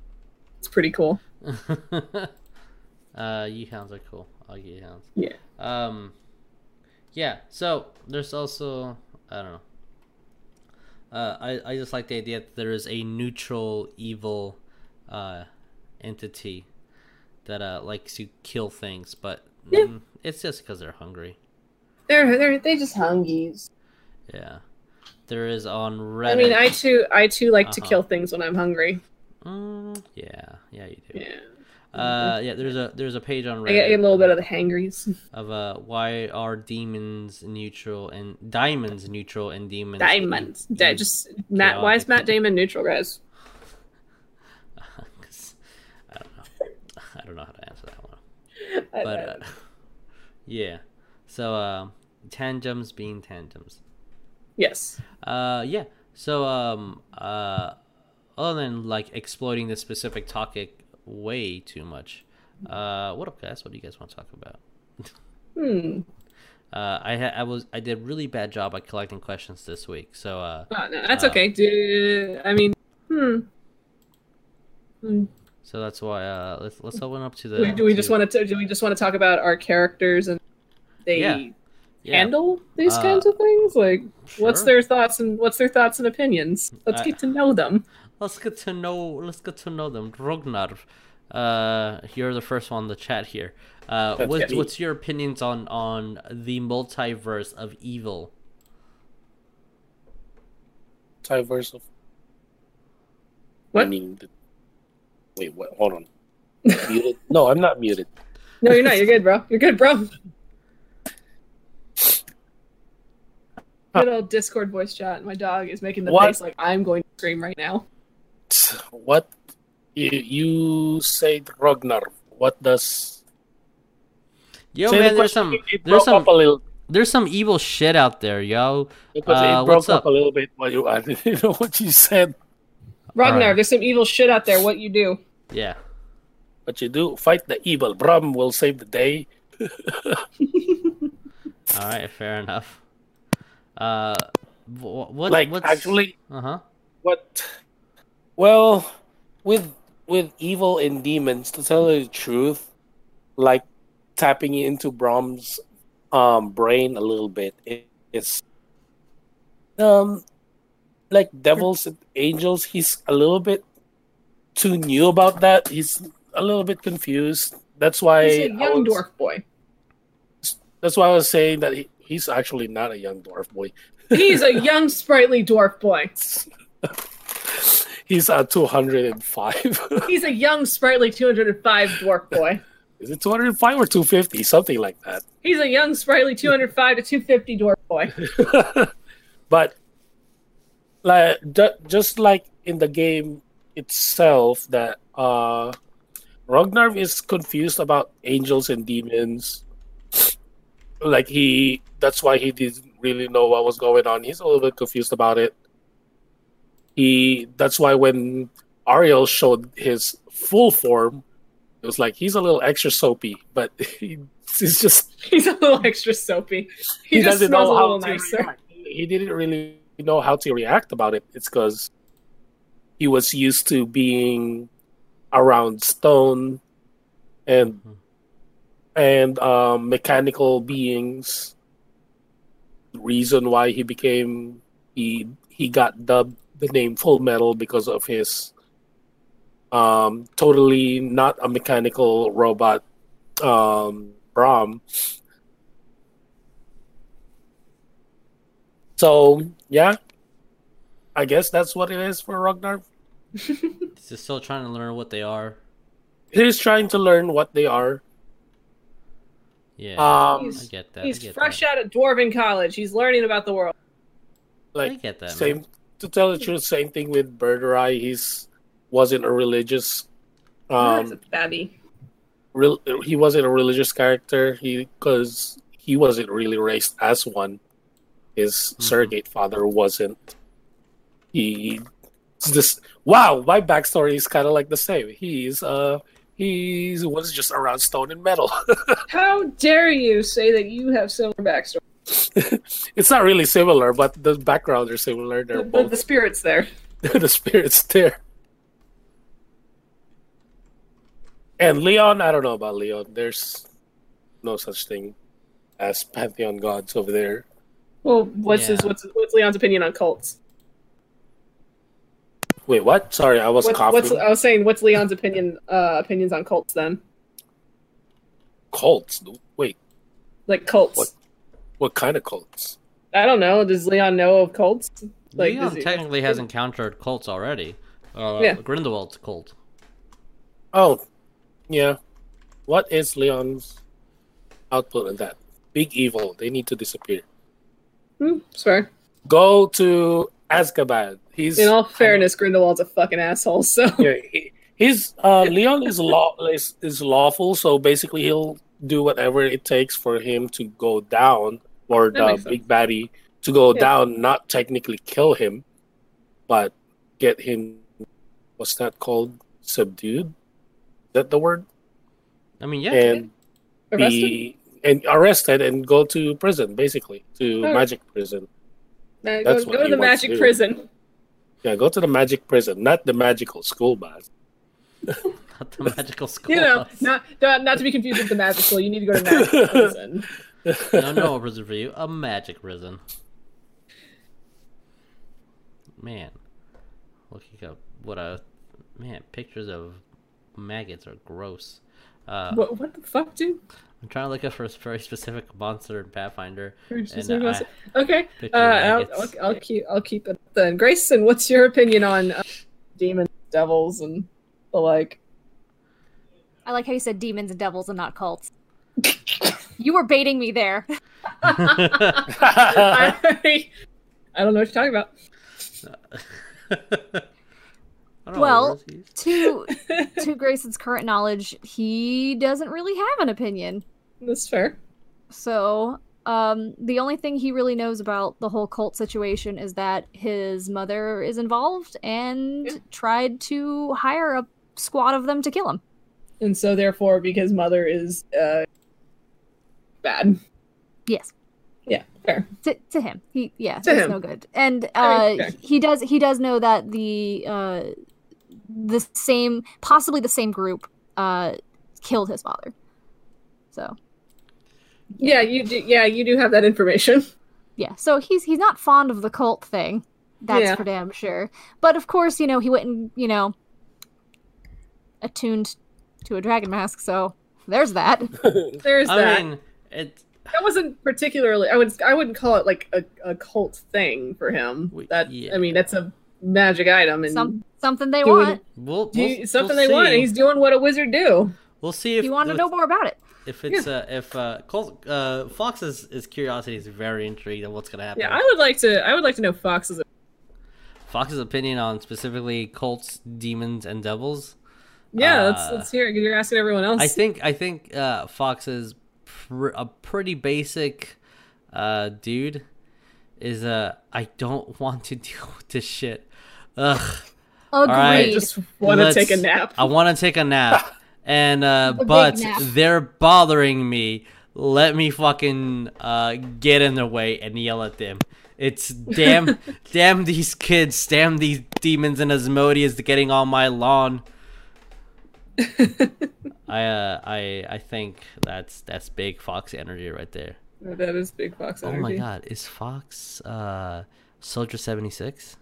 It's pretty cool. uh, eat hounds are cool. I like eat hounds. Yeah. Um, yeah. So there's also I don't know. Uh, I I just like the idea that there is a neutral evil, uh, entity that uh likes to kill things, but Yeah. mm, it's just because they're hungry. They're they're they just hungies. Yeah. There is on Reddit. I mean, I too I too like to Uh-huh. kill things when I'm hungry. Mm, yeah, yeah, you do. Yeah. Uh, yeah. There's a there's a page on get, I get a little bit of the hangries. of uh why are demons neutral and diamonds neutral and demons Diamonds. Da- e- just Matt. Why is? Matt Damon neutral, guys? 'Cause I don't know. I don't know how to answer that one. But uh, yeah. So um, tandems being tandems. yes. Uh, yeah. So um, uh, other than like exploiting this specific topic way too much, uh, what up, guys? What do you guys want to talk about? Hmm. Uh, I ha- I was I did a really bad job at collecting questions this week. So uh, Oh, no, that's Uh, okay. Do, I mean, hmm. Hmm. so that's why uh, let's let's open up to the. Do we, do we to- just want to? Do we just want to talk about our characters and they Yeah. yeah. handle these Uh, kinds of things? Like, what's their thoughts and what's their thoughts and opinions? Let's I- get to know them. Let's get to know. Let's get to know them. Ragnar, uh, you're the first one in the chat here. Uh, That's what's, what's your opinions on on the multiverse of evil? Multiverse of. What? I mean, the... wait, what? Hold on. muted? No, I'm not muted. No, you're not. You're good, bro. You're good, bro. Good old Discord voice chat. My dog is making the What? face like I'm going to scream right now. What? You, you said Ragnar. What does? Yo, Say the there's question. some It, it there's broke some up a little. there's some evil shit out there, yo. Because Uh, it broke what's up up? a little bit while you I didn't know what you said. Ragnar, Alright. there's some evil shit out there. What you do? Yeah. What you do? Fight the evil. Brum will save the day. All right, fair enough. Uh, what? like what's... actually, Uh huh. what? Well, with with evil and demons, to tell you the truth, like tapping into Brahm's um brain a little bit it is um like devils and angels. He's a little bit too new about that. He's a little bit confused. That's why He's a young was- dwarf boy. That's why I was saying that he, he's actually not a young dwarf boy. He's a young, sprightly dwarf boy. He's a 205. He's a young, sprightly 205 dwarf boy. Is it 205 or 250? Something like that. He's a young, sprightly 205 to 250 dwarf boy. but like ju- just like in the game itself that uh Ragnar is confused about angels and demons. Like he that's why he didn't really know what was going on. He's a little bit confused about it. He that's why when Ariel showed his full form, it was like he's a little extra soapy, but he, he's just He's a little extra soapy. He, he just doesn't smells know a how little to nicer. react. He didn't really know how to react about it. It's because he was used to being around stone and Mhm. and um, mechanical beings reason why he became he he got dubbed the name Full Metal because of his um totally not a mechanical robot um Brahm. So yeah, I guess that's what it is for Ragnar. He's just still trying to learn what they are. He's trying to learn what they are. Yeah, Um, I get that. He's get fresh that. out of Dwarven College. He's learning about the world. I get that. same man. To tell the truth, same thing with Birderai. He's wasn't a religious That's a um babby. real he wasn't a religious character. He because he wasn't really raised as one. His Mhm. surrogate father wasn't. He it's just wow, my backstory is kinda like the same. He's uh he was just around stone and metal. How dare you say that you have similar backstory? it's not really similar, but the backgrounds are similar. They're The, the, both the spirit's there. the spirit's there. And Leon, I don't know about Leon. There's no such thing as pantheon gods over there. Well, what's his what's what's Leon's opinion on cults? Wait, what? Sorry, I was What's, coughing. what's I was saying, what's Leon's opinion uh, opinions on cults then? cults? Wait, Like cults. What? What kind of cults? I don't know. Does Leon know of cults? Like, Leon he- technically has encountered cults already. Uh, Yeah. Grindelwald's cult. Oh, yeah. What is Leon's output of that? Big evil. They need to disappear. Hmm, it's fair. Go to Azkaban. He's In all fairness, Grindelwald's a fucking asshole. So yeah, he, he's uh, Leon is law is, is lawful, so basically he'll do whatever it takes for him to go down, or That the big baddie to go Yeah. down. Not technically kill him, but get him. What's that called? Subdued. Is that the word? I mean, yeah. and arrested. be and arrested and go to prison, basically to Oh. magic prison. Uh, that's go go to the wants to magic prison. Yeah, go to the magic prison, not the magical school bus. Not the magical school. You know, bus. not, not not to be confused with the magical. You need to go to magic prison. No, no a prison for you. A magic prison. Man, looking up what a man pictures of maggots are gross. Uh, What what the fuck, dude? I'm trying to look up for a very specific monster in Pathfinder. And, specific uh. Okay, uh, I'll. I'll, I'll keep I'll keep it then. Grayson, what's your opinion on uh, demons, devils, and the like? I like how you said demons and devils and not cults. you were baiting me there. I, I don't know what you're talking about. I don't know, Well- where is he? To to Grayson's current knowledge, he doesn't really have an opinion. That's fair. So, um, the only thing he really knows about the whole cult situation is that his mother is involved and Yeah. tried to hire a squad of them to kill him. And so, therefore, because mother is uh, bad. Yes. Yeah, fair. To, to him, he yeah, To it's him. no good. And uh, he does he does know that the uh, the same possibly the same group uh, killed his father. So Yeah, you do. Yeah, you do have that information. yeah, so he's he's not fond of the cult thing. That's Yeah. for damn sure. But of course, you know, he went and you know attuned to a dragon mask. So there's that. There's I that. mean, it. that wasn't particularly. I would. I wouldn't call it like a, a cult thing for him. That yeah. I mean, that's a magic item, and Some something they doing- want. We'll, do we'll, something we'll they want. see. And he's doing what a wizard do. We'll see if You want to know more about it? if it's uh, if uh, Col- uh Fox's his curiosity is very intrigued on what's gonna happen. Yeah, I would like to. I would like to know Fox's. Fox's opinion on specifically cults, demons, and devils. Yeah, let's Uh, let's hear it. 'cause You're asking everyone else. I think I think uh, Fox is pr- a pretty basic uh, dude. Is uh, I don't want to deal with this shit. Ugh. Agreed. right. I just want to take a nap. I want to take a nap, and uh, big but nap. they're bothering me. Let me fucking uh, get in their way and yell at them. It's damn, damn these kids, damn these demons and Asmodeus getting on my lawn. I uh, I I think that's that's big fox energy right there. That is big Fox Oh my god, is Fox uh Soldier 76?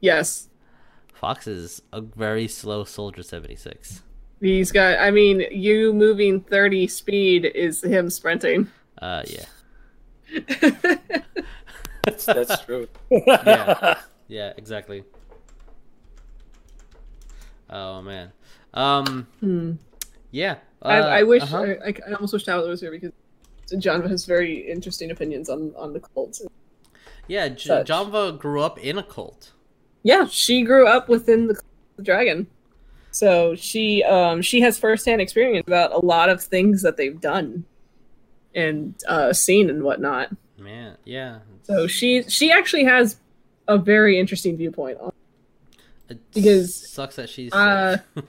Yes. Fox is a very slow Soldier 76. He's got I mean, you moving 30 speed is him sprinting. Uh yeah. That's, that's true. Yeah. Yeah, exactly. Oh man. Um Hmm. yeah. I, uh, I wish uh-huh. I, I, I almost wish Tyler was here because John has very interesting opinions on on the cult. Yeah, J- Janva grew up in a cult. Yeah, she grew up within the, the dragon, so she um she has firsthand experience about a lot of things that they've done and uh seen and whatnot. Man, yeah. So she she actually has a very interesting viewpoint on It because, sucks that she's uh,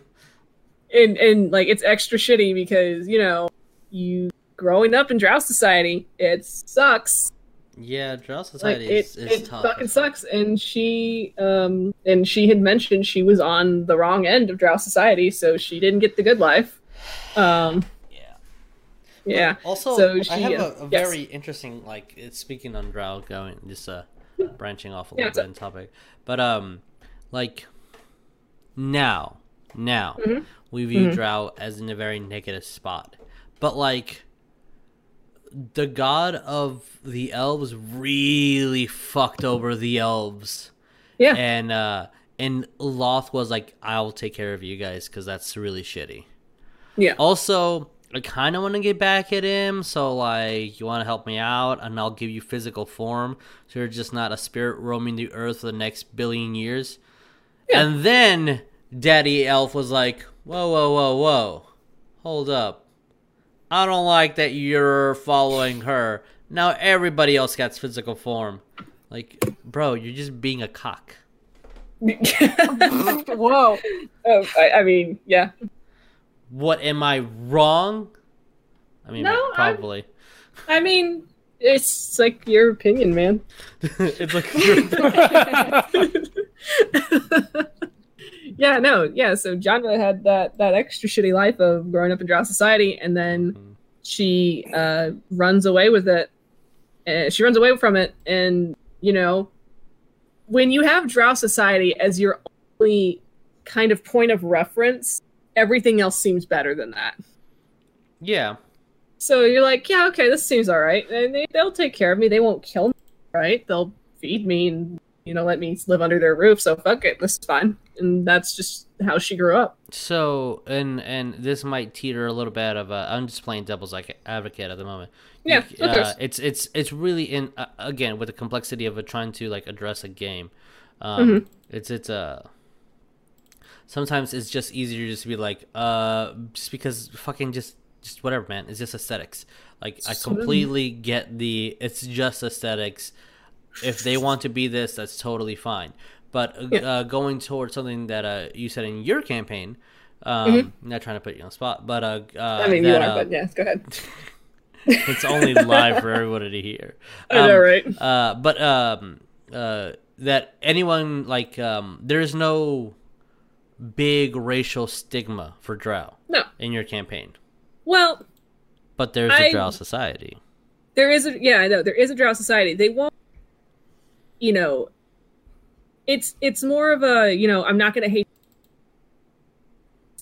and and like it's extra shitty because you know you growing up in Drow society it sucks yeah, Drow like Society it, is, is it tough. fucking sucks and she um and she had mentioned she was on the wrong end of drow society so she didn't get the good life um Yeah. yeah Also, So I have uh, a, a yes. very interesting, like, it's speaking on Drow, going just uh, branching off a little it's bit in topic, but um, like now, now Mhm. We view Mhm. Drow as in a very negative spot, but like the god of the elves really fucked over the elves, yeah and uh, and Lolth was like, "I'll take care of you guys because that's really shitty." yeah Also, I kind of want to get back at him, so like, you want to help me out, and I'll give you physical form, so you're just not a spirit roaming the earth for the next billion years. Yeah. And then Daddy Elf was like, "Whoa, whoa, whoa, whoa, hold up! I don't like that you're following her. Now everybody else gets physical form. Like, bro, you're just being a cock." whoa oh, I, I mean yeah What am I wrong? I mean, No, I'm- probably. i mean it's like your opinion man it's like yeah no yeah so John had that that extra shitty life of growing up in drow society and then Mhm. she uh, runs away with it. Uh, she runs away from it, and you know, when you have Drow society as your only kind of point of reference, everything else seems better than that. yeah, So you're like, yeah, okay, this seems all right, and they, they'll take care of me. They won't kill me, right? They'll feed me and you know let me live under their roof. So fuck it, this is fine. And that's just how she grew up. So, and and this might teeter a little bit of a. I'm just playing devil's like advocate at the moment. Yeah, You- of course. uh, it's it's it's really in uh, again with the complexity of it trying to like address a game. Um, Mm-hmm. It's it's uh sometimes it's just easier just to be like uh just because fucking just just whatever man it's just aesthetics like i completely get the it's just aesthetics if they want to be this that's totally fine but uh, Yeah. uh, going towards something that uh you said in your campaign um not trying to put you on the spot but uh, uh Mm-hmm. I mean, that, you are, but yeah, go ahead. it's only live for everybody to hear I know, Um, right? uh, but um, uh, that anyone like um, there's no big racial stigma for Drow No. in your campaign, Well, but there's I- a Drow society. there is a yeah i know there is a drow society they won't you know it's it's more of a you know i'm not gonna hate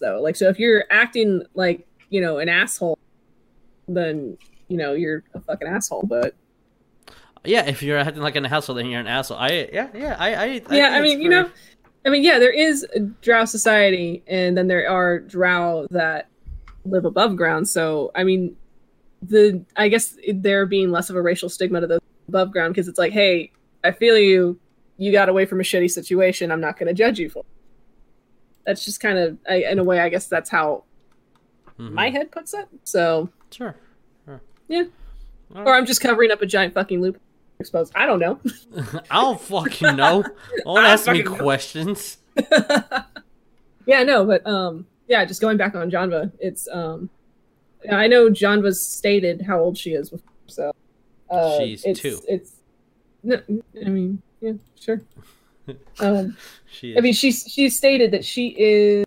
though. Like so if you're acting like you know an asshole then you know you're a fucking asshole but Yeah, if you're acting like an asshole, then you're an asshole. I yeah yeah I I, I yeah i mean you know i mean yeah there is a drow society and then there are drow that live above ground. So i mean the i guess there being less of a racial stigma to the above ground because it's like hey i feel you you got away from a shitty situation i'm not going to judge you for it. that's just kind of I, in a way i guess that's how Mhm. my head puts it so sure. sure. Yeah. All or i'm just covering up a giant fucking loop exposed i don't know I don't fucking know. Don't ask me questions. yeah, no, but um, yeah, just going back on Janva, it's um, I know Janva's stated how old she is, before, so uh, She's it's, two. It's no, I mean, yeah, sure. um, She I mean, she's she's stated that she is.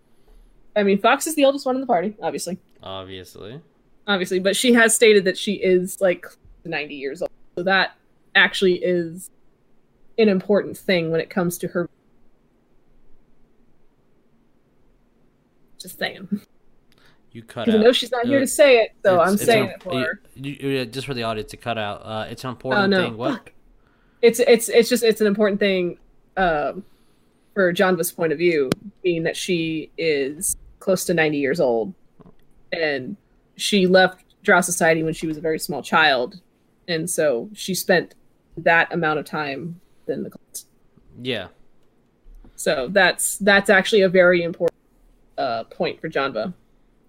I mean, Fox is the oldest one in the party, obviously, obviously. obviously, but she has stated that she is like 90 years old. So that actually is an important thing when it comes to her. Just saying. You cut Because I out. know she's not here Uh, to say it, so I'm saying an- it for her. you- you- just for the audience to cut out. Uh, it's an Oh important no! thing. What? Fuck. It's it's it's just it's an important thing um, for Janva's point of view, being that she is close to ninety years old, and she left Drow Society when she was a very small child, and so she spent that amount of time in the cult. Yeah. So that's that's actually a very important uh, point for Janva,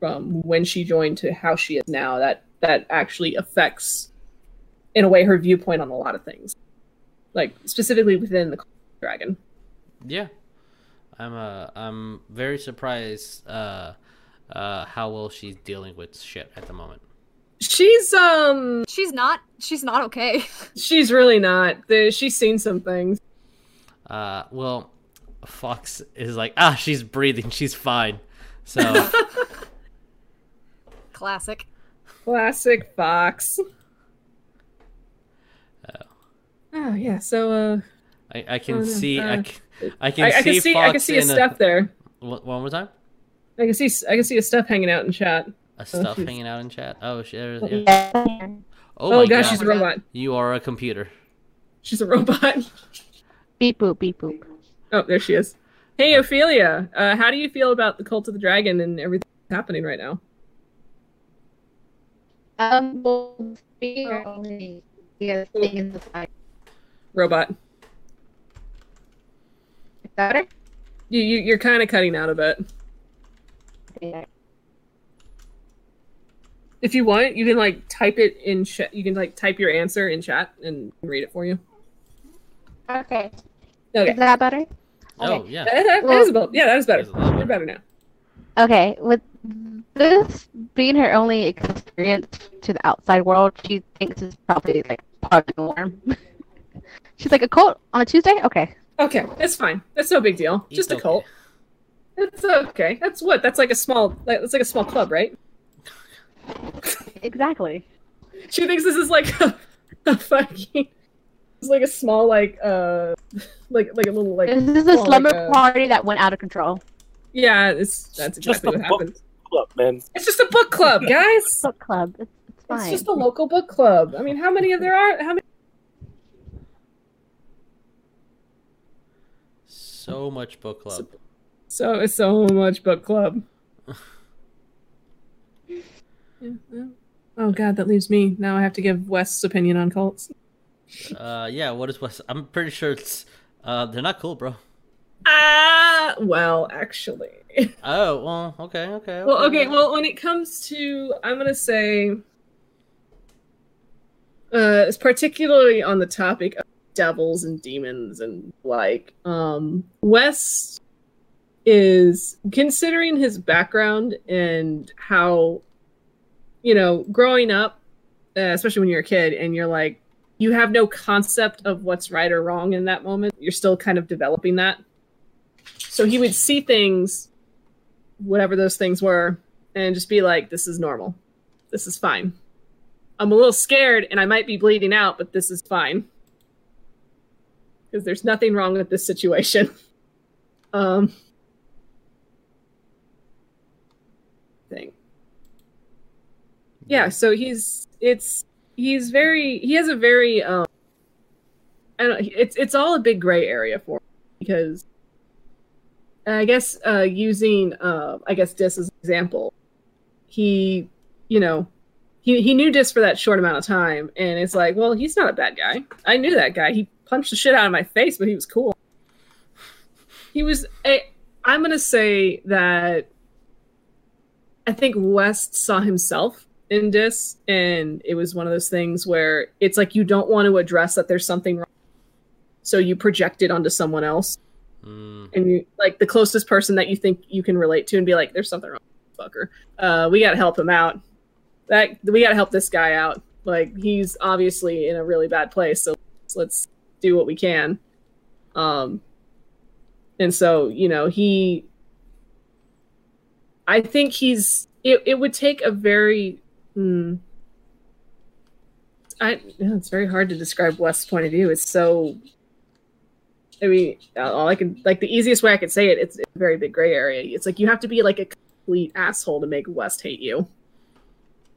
from when she joined to how she is now. That that actually affects, in a way, her viewpoint on a lot of things, like specifically within the dragon. Yeah. I'm uh I'm very surprised uh uh how well she's dealing with shit at the moment. She's um She's not. She's not okay. she's really not. The, she's seen some things. Uh well Fox is like, ah, she's breathing, she's fine. So Classic. Classic Fox. Oh yeah, so uh, I, I can Oh, see I, uh, c- I can I, I see can see Fox I can see a in stuff there. One one more time? I can see I can see a stuff hanging out in chat. A stuff she's- hanging out in chat. Oh shit. there's- yeah. Yeah. Oh, Oh, my gosh, god. she's a robot. You are a computer. She's a robot. Beep boop, beep boop. Oh, there she is. Hey, Ophelia. Uh, how do you feel about the Cult of the Dragon and everything that's happening right now? Um, well, we are only the thing in the side. Robot. Better? You, you you're kind of cutting out a bit. Yeah. If you want, you can like type it in chat. You can like type your answer in chat and read it for you. Okay. Okay. Is that better? Oh Okay. yeah. That- that- that Well- is about, yeah, that is better. That's a lot You're better now. Okay. With this being her only experience to the outside world, she thinks it's probably like part of the norm. She's like a cult on a Tuesday. Okay. Okay, that's fine. That's no big deal. It's Just a okay. cult. It's okay. That's what. That's like a small. Like, that's like a small club, right? Exactly. She thinks this is like a, a fucking. It's like a small like uh, like like a little like. This is a small, slumber like, uh, party that went out of control. Yeah, it's that's Just exactly a what book happened. club, man. It's just a book club, guys. Book club. It's, it's fine. It's just a local book club. I mean, how many of there are? How many? So much book club. So it's so much book club. Yeah, yeah. Oh god, that leaves me. Now I have to give Wes's opinion on cults. Uh yeah, what is West? I'm pretty sure it's uh they're not cool, bro. Ah, well, actually. Oh, well, okay, okay. Well, okay. Well, when it comes to, I'm gonna say, uh, it's particularly on the topic of devils and demons and like, um, Wes is considering his background and how, you know, growing up, uh, especially when you're a kid and you're like, you have no concept of what's right or wrong in that moment. You're still kind of developing that. So he would see things whatever those things were and just be like this is normal this is fine i'm a little scared and i might be bleeding out but this is fine because there's nothing wrong with this situation um thing yeah so he's it's he's very he has a very um i don't it's it's all a big gray area for him because I guess uh, using, uh, I guess, Dis as an example, he, you know, he, he knew Dis for that short amount of time, and it's like, well, he's not a bad guy. I knew that guy. He punched the shit out of my face, but he was cool. He was. A, I'm gonna say that I think West saw himself in Dis, and it was one of those things where it's like you don't want to address that there's something wrong, so you project it onto someone else Mm, and you like the closest person that you think you can relate to and be like, "There's something wrong, with this fucker. Uh, we got to help him out. That we got to help this guy out. Like he's obviously in a really bad place. So let's do what we can." Um, and so you know he, I think he's. It, it would take a very. Hmm, I it's very hard to describe West's point of view. It's so. I mean, all I can like the easiest way I could say it. It's, it's a very big gray area. It's like you have to be like a complete asshole to make West hate you.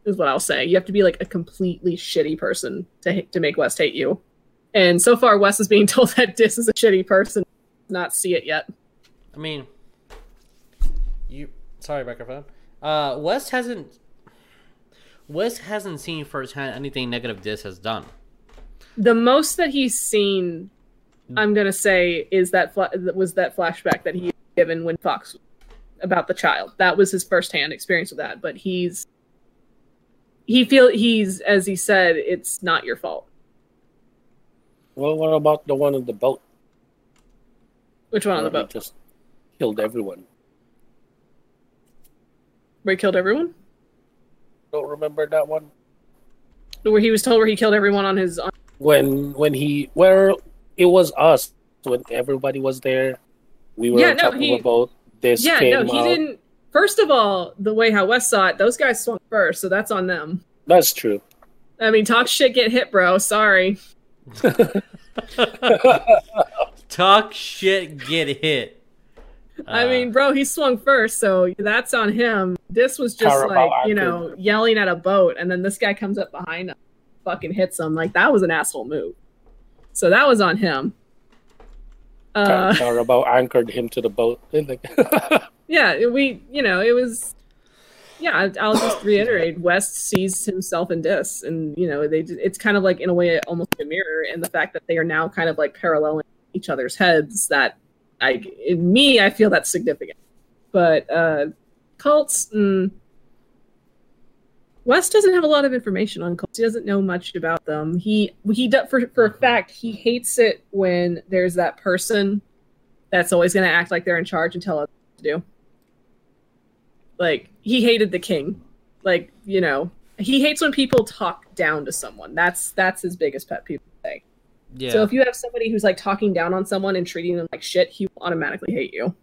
Is what I'll say. You have to be like a completely shitty person to to make West hate you. And so far, Wes is being told that Dis is a shitty person. Not see it yet. I mean, you. Sorry, microphone. Uh, West hasn't. Wes hasn't seen firsthand anything negative Dis has done. The most that he's seen, I'm gonna say, is that fla- was that flashback that he given when Fox about the child. That was his firsthand experience with that. But he's he feel he's as he said, it's not your fault. Well, what about the one on the boat? Which one on the boat? Just killed everyone. Where he killed everyone? Don't remember that one. Where he was told where he killed everyone on his. On- When when he where it was us when everybody was there. We were Yeah, no, talking he- about this. yeah, no, he out. didn't. First of all, the way how West saw it, those guys swung first, so that's on them. That's true. I mean, talk shit, get hit, bro. Sorry. Talk shit, get hit. I Uh, mean, bro, he swung first, so that's on him. This was just like, you acted. know, yelling at a boat, and then this guy comes up behind him, fucking hits him. Like, that was an asshole move. So that was on him. Uh, Carabao anchored him to the boat. yeah, we, you know, it was. Yeah, I'll just reiterate. West sees himself in this and you know, they. It's kind of like in a way almost a mirror, and the fact that they are now kind of like paralleling each other's heads. That, I, in me, I feel that's significant. But uh cults, mm, West doesn't have a lot of information on cults. He doesn't know much about them. He he for for a fact he hates it when there's that person that's always going to act like they're in charge and tell others what to do. Like he hated the king. Like you know he hates when people talk down to someone. That's that's his biggest pet peeve. Say. yeah. So if you have somebody who's like talking down on someone and treating them like shit, he will automatically hate you.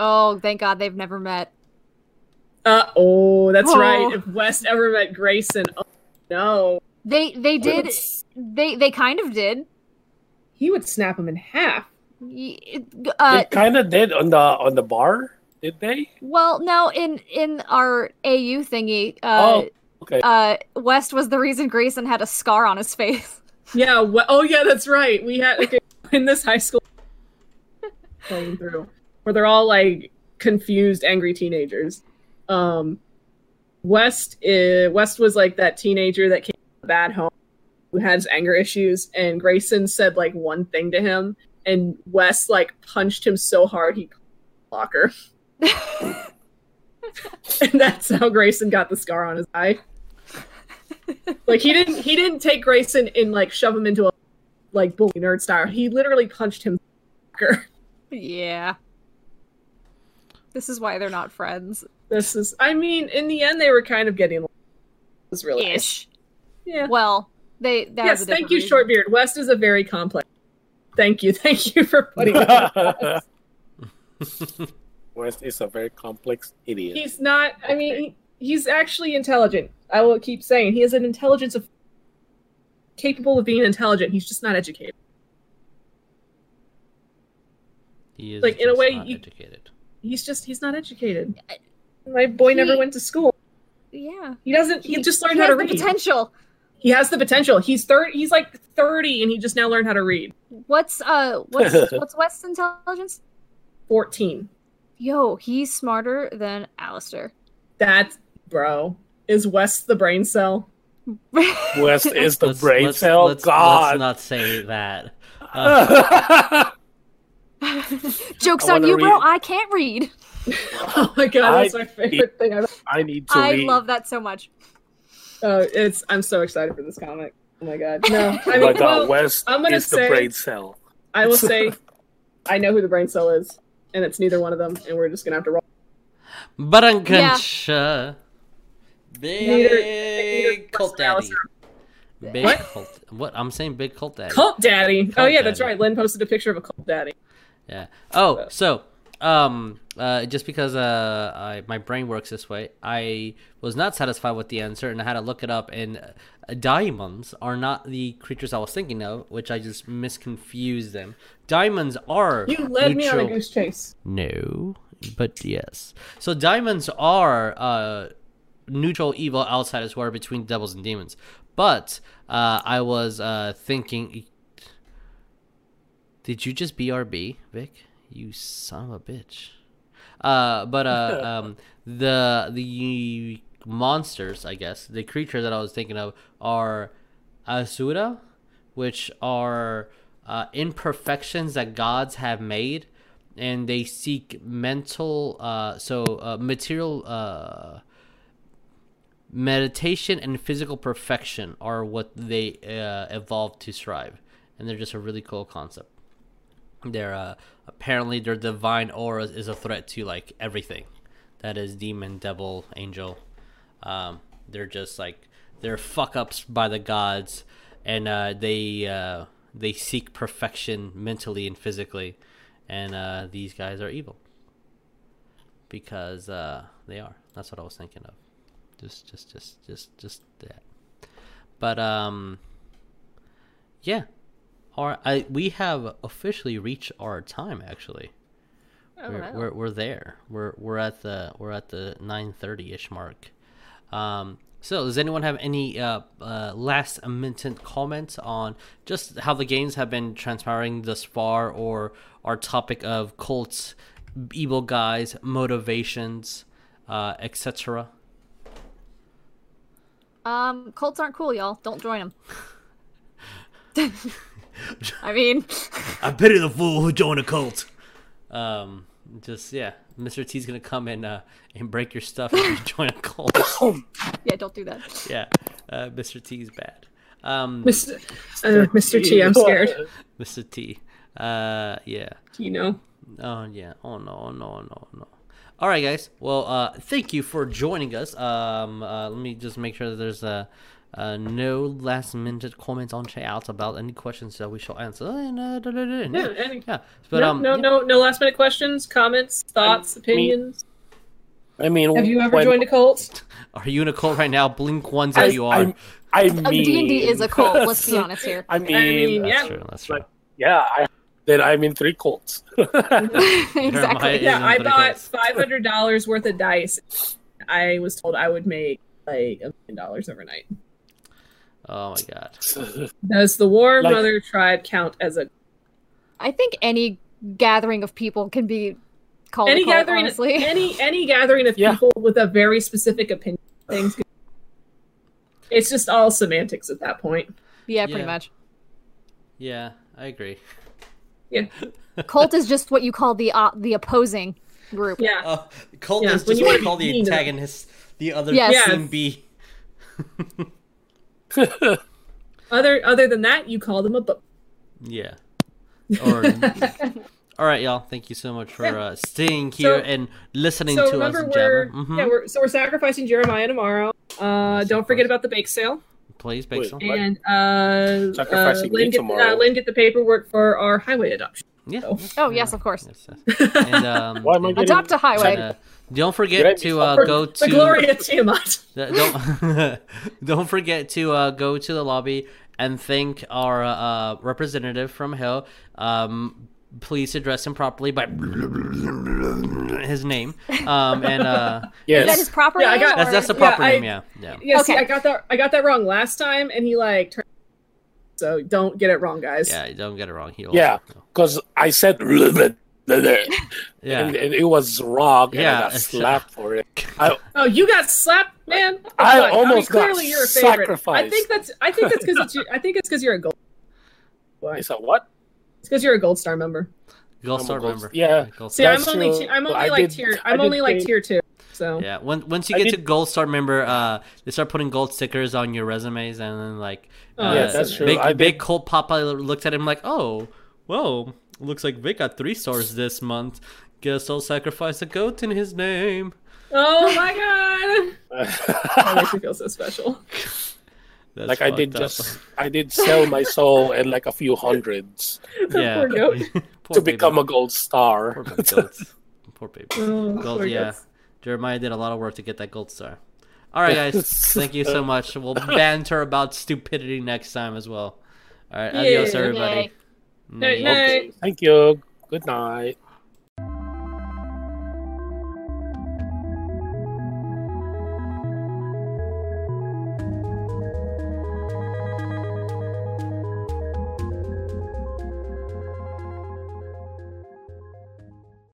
Oh, thank God they've never met. Uh oh, that's Oh. right. If West ever met Grayson, oh no, They they did they they kind of did. He would snap him in half. Uh, it kind of did on the on the bar, did they? well, no, in in our AU thingy, uh, Oh, okay. uh, West was the reason Grayson had a scar on his face. Yeah. We- oh yeah, that's right. We had okay, in this high school playing through where they're all like confused, angry teenagers. Um, West uh, West was like that teenager that came from a bad home who has anger issues, and Grayson said like one thing to him, and West like punched him so hard he locker. and that's how Grayson got the scar on his eye. like he didn't he didn't take Grayson and like shove him into a like bully nerd style. He literally punched him. yeah. This is why they're not friends. This is I mean, in the end they were kind of getting it was really nice. Ish. Yeah. Well, they. That yes, thank you, reason. Shortbeard. West is a very complex. Thank you, thank you for putting. it. West is a very complex idiot. he's not. I mean, he, he's actually intelligent. I will keep saying he has an intelligence of capable of being intelligent. He's just not educated. he is like, in a way, not you- educated. He's just he's not educated. My boy never went to school. Yeah. He doesn't. He, just learned he how to the read. potential. He has the potential. He's thirty. He's like thirty, and he just now learned how to read. What's uh what's what's West's intelligence? Fourteen. Yo, he's smarter than Alistair. That bro is West the brain cell. West is the Let's- brain let's- cell. Let's, God. let's not say that. Uh, Jokes on wanna you, bro. I can't read. Oh my god, that's I- my favorite thing. I've, I need to I read. love that so much. oh, it's. I'm so excited for this comic. Oh my god. No, I Oh mean, my God, well, West I'm gonna is say- the brain cell. I will say, I know who the brain cell is, and it's neither one of them, and we're just gonna have to roll. Barankancha. Neither- Big neither cult daddy. Big What? cult. What? I'm saying big cult daddy. Cult daddy. oh Cult yeah, that's right. Lynn posted a picture of a cult daddy. Yeah. Oh, so um, uh, just because uh, I, my brain works this way, I was not satisfied with the answer, and I had to look it up. And uh, daemons are not the creatures I was thinking of, which I just misconfused them. Daemons are You led me on a goose chase. No, but yes. So daemons are uh, neutral evil outsiders who are between devils and demons. But uh, I was uh, thinking, did you just BRB, Vic? You son of a bitch. Uh, but uh, um, the the monsters, I guess, the creatures that I was thinking of are Asura, which are uh, imperfections that gods have made, and they seek mental, uh, so uh, material, uh, meditation and physical perfection are what they uh, evolved to strive, and they're just a really cool concept. They're uh, apparently their divine aura is a threat to like everything that is demon, devil, angel. Um, they're just like they're fuck ups by the gods, and uh, they uh, they seek perfection mentally and physically, and uh, these guys are evil because uh, they are. That's what I was thinking of. Just, just, just, just, just that. But um, yeah. Our, I we have officially reached our time. Actually, Oh, we're, wow. we're we're there. We're we're at the we're at the nine thirty ish mark. Um, so does anyone have any uh, uh, last minute comments on just how the games have been transpiring thus far, or our topic of cults, evil guys, motivations, uh, etc. Um, cults aren't cool, y'all. Don't join them. I mean, I pity the fool who joined a cult. Um, just yeah, Mr. T's gonna come and uh, and break your stuff if you join a cult. yeah, don't do that. yeah, uh, Mr. T's bad. Um, Mr. Uh, Mr. T, I'm scared. Mr. T. Uh, yeah. You know. Oh yeah. Oh no. Oh no. oh, No. No. All right, guys. Well, uh, thank you for joining us. Um, uh, let me just make sure that there's uh, uh, no last minute comments on chat about any questions that we shall answer. And, uh, da, da, da, Yeah, no. any, yeah. But no, um, no, yeah. no, no last minute questions, comments, thoughts, opinions. I mean, Have you ever when- joined a cult? Are you in a cult right now? Blink ones I, if you are. I, I mean, Oh, D and D is a cult. Let's be honest here. I mean, I mean, That's yeah. true. That's true. Like, yeah, I, then I'm in three cults. exactly. Yeah, Yeah, I bought five hundred dollars worth of dice. I was told I would make like a million dollars overnight. Oh my god. Does the War Like- Mother tribe count as a I think any gathering of people can be called any a cult, gathering? honestly. Any any gathering of Yeah. people with a very specific opinion. Things. It's just all semantics at that point. yeah, pretty Yeah. much. Yeah, I agree. Yeah, Cult is just what you call the uh, the opposing group. yeah. Oh, cult Yeah, is when just you what wanna call the mean antagonist. The other Yes. team B. Other other than that, you call them a book. Yeah. Or. All right, y'all. Thank you so much for Yeah. uh, staying here So- and listening So to us remember, jabber. we're Mhm. yeah, we're so we're sacrificing Jeremiah tomorrow. Uh, don't of forget about the bake sale. Please, Wait, sale. And uh, uh Sacrificing Lynn, me get, tomorrow. uh, Lynn get the paperwork for our highway adoption. Yeah. Oh. yes, Oh, yes, of course. Yes, yes. And, um, Why am I and- getting- Adopt a highway. Uh, don't forget to uh, something? go The to Gloria Tiamat. Uh, don't don't forget to uh, go to the lobby and thank our uh, representative from Hill. Um, please address him properly by his name. Um, and uh, yes. Is that his proper Yeah, I got- that's or- that's the Yeah, proper I- name. Yeah, yeah. Yeah, see, Okay. I got that I got that wrong last time, and he like turned. So don't get it wrong, guys. Yeah, don't get it wrong. He'll Yeah. Because I said, yeah. and, and it was wrong, and Yeah, I got slapped for it. I, Oh, you got slapped, man. Oh, I God. almost got clearly you're a favorite. I think that's I think that's because it's you, I think it's because you're a gold. Why? I It's said, what? because you're a gold star member. Gold I'm Star gold- member. yeah. Gold See, Star. That's I'm only true. ti- I'm only I like did- tier I I'm only like pay- tier two. So Yeah, when, once you I get to Gold Star member, uh, they start putting gold stickers on your resumes, and then like, Oh, uh, yeah, that's true. Big, I did- big Colt Papa looked at him like, "Oh, whoa, looks like Vic got three stars this month. Guess I'll sacrifice a goat in his name." Oh my god. That makes me feel so special. That's like I did up. just, I did sell my soul and like a few hundreds yeah Poor goat. Poor to baby. become a gold star. Poor baby. Poor baby. Oh, Gold, poor yeah. guts. Jeremiah did a lot of work to get that gold star. All right, guys. thank you so much. We'll banter about stupidity next time as well. All right, adios, Yeah. everybody. Yay. Night. Thank you. Good night.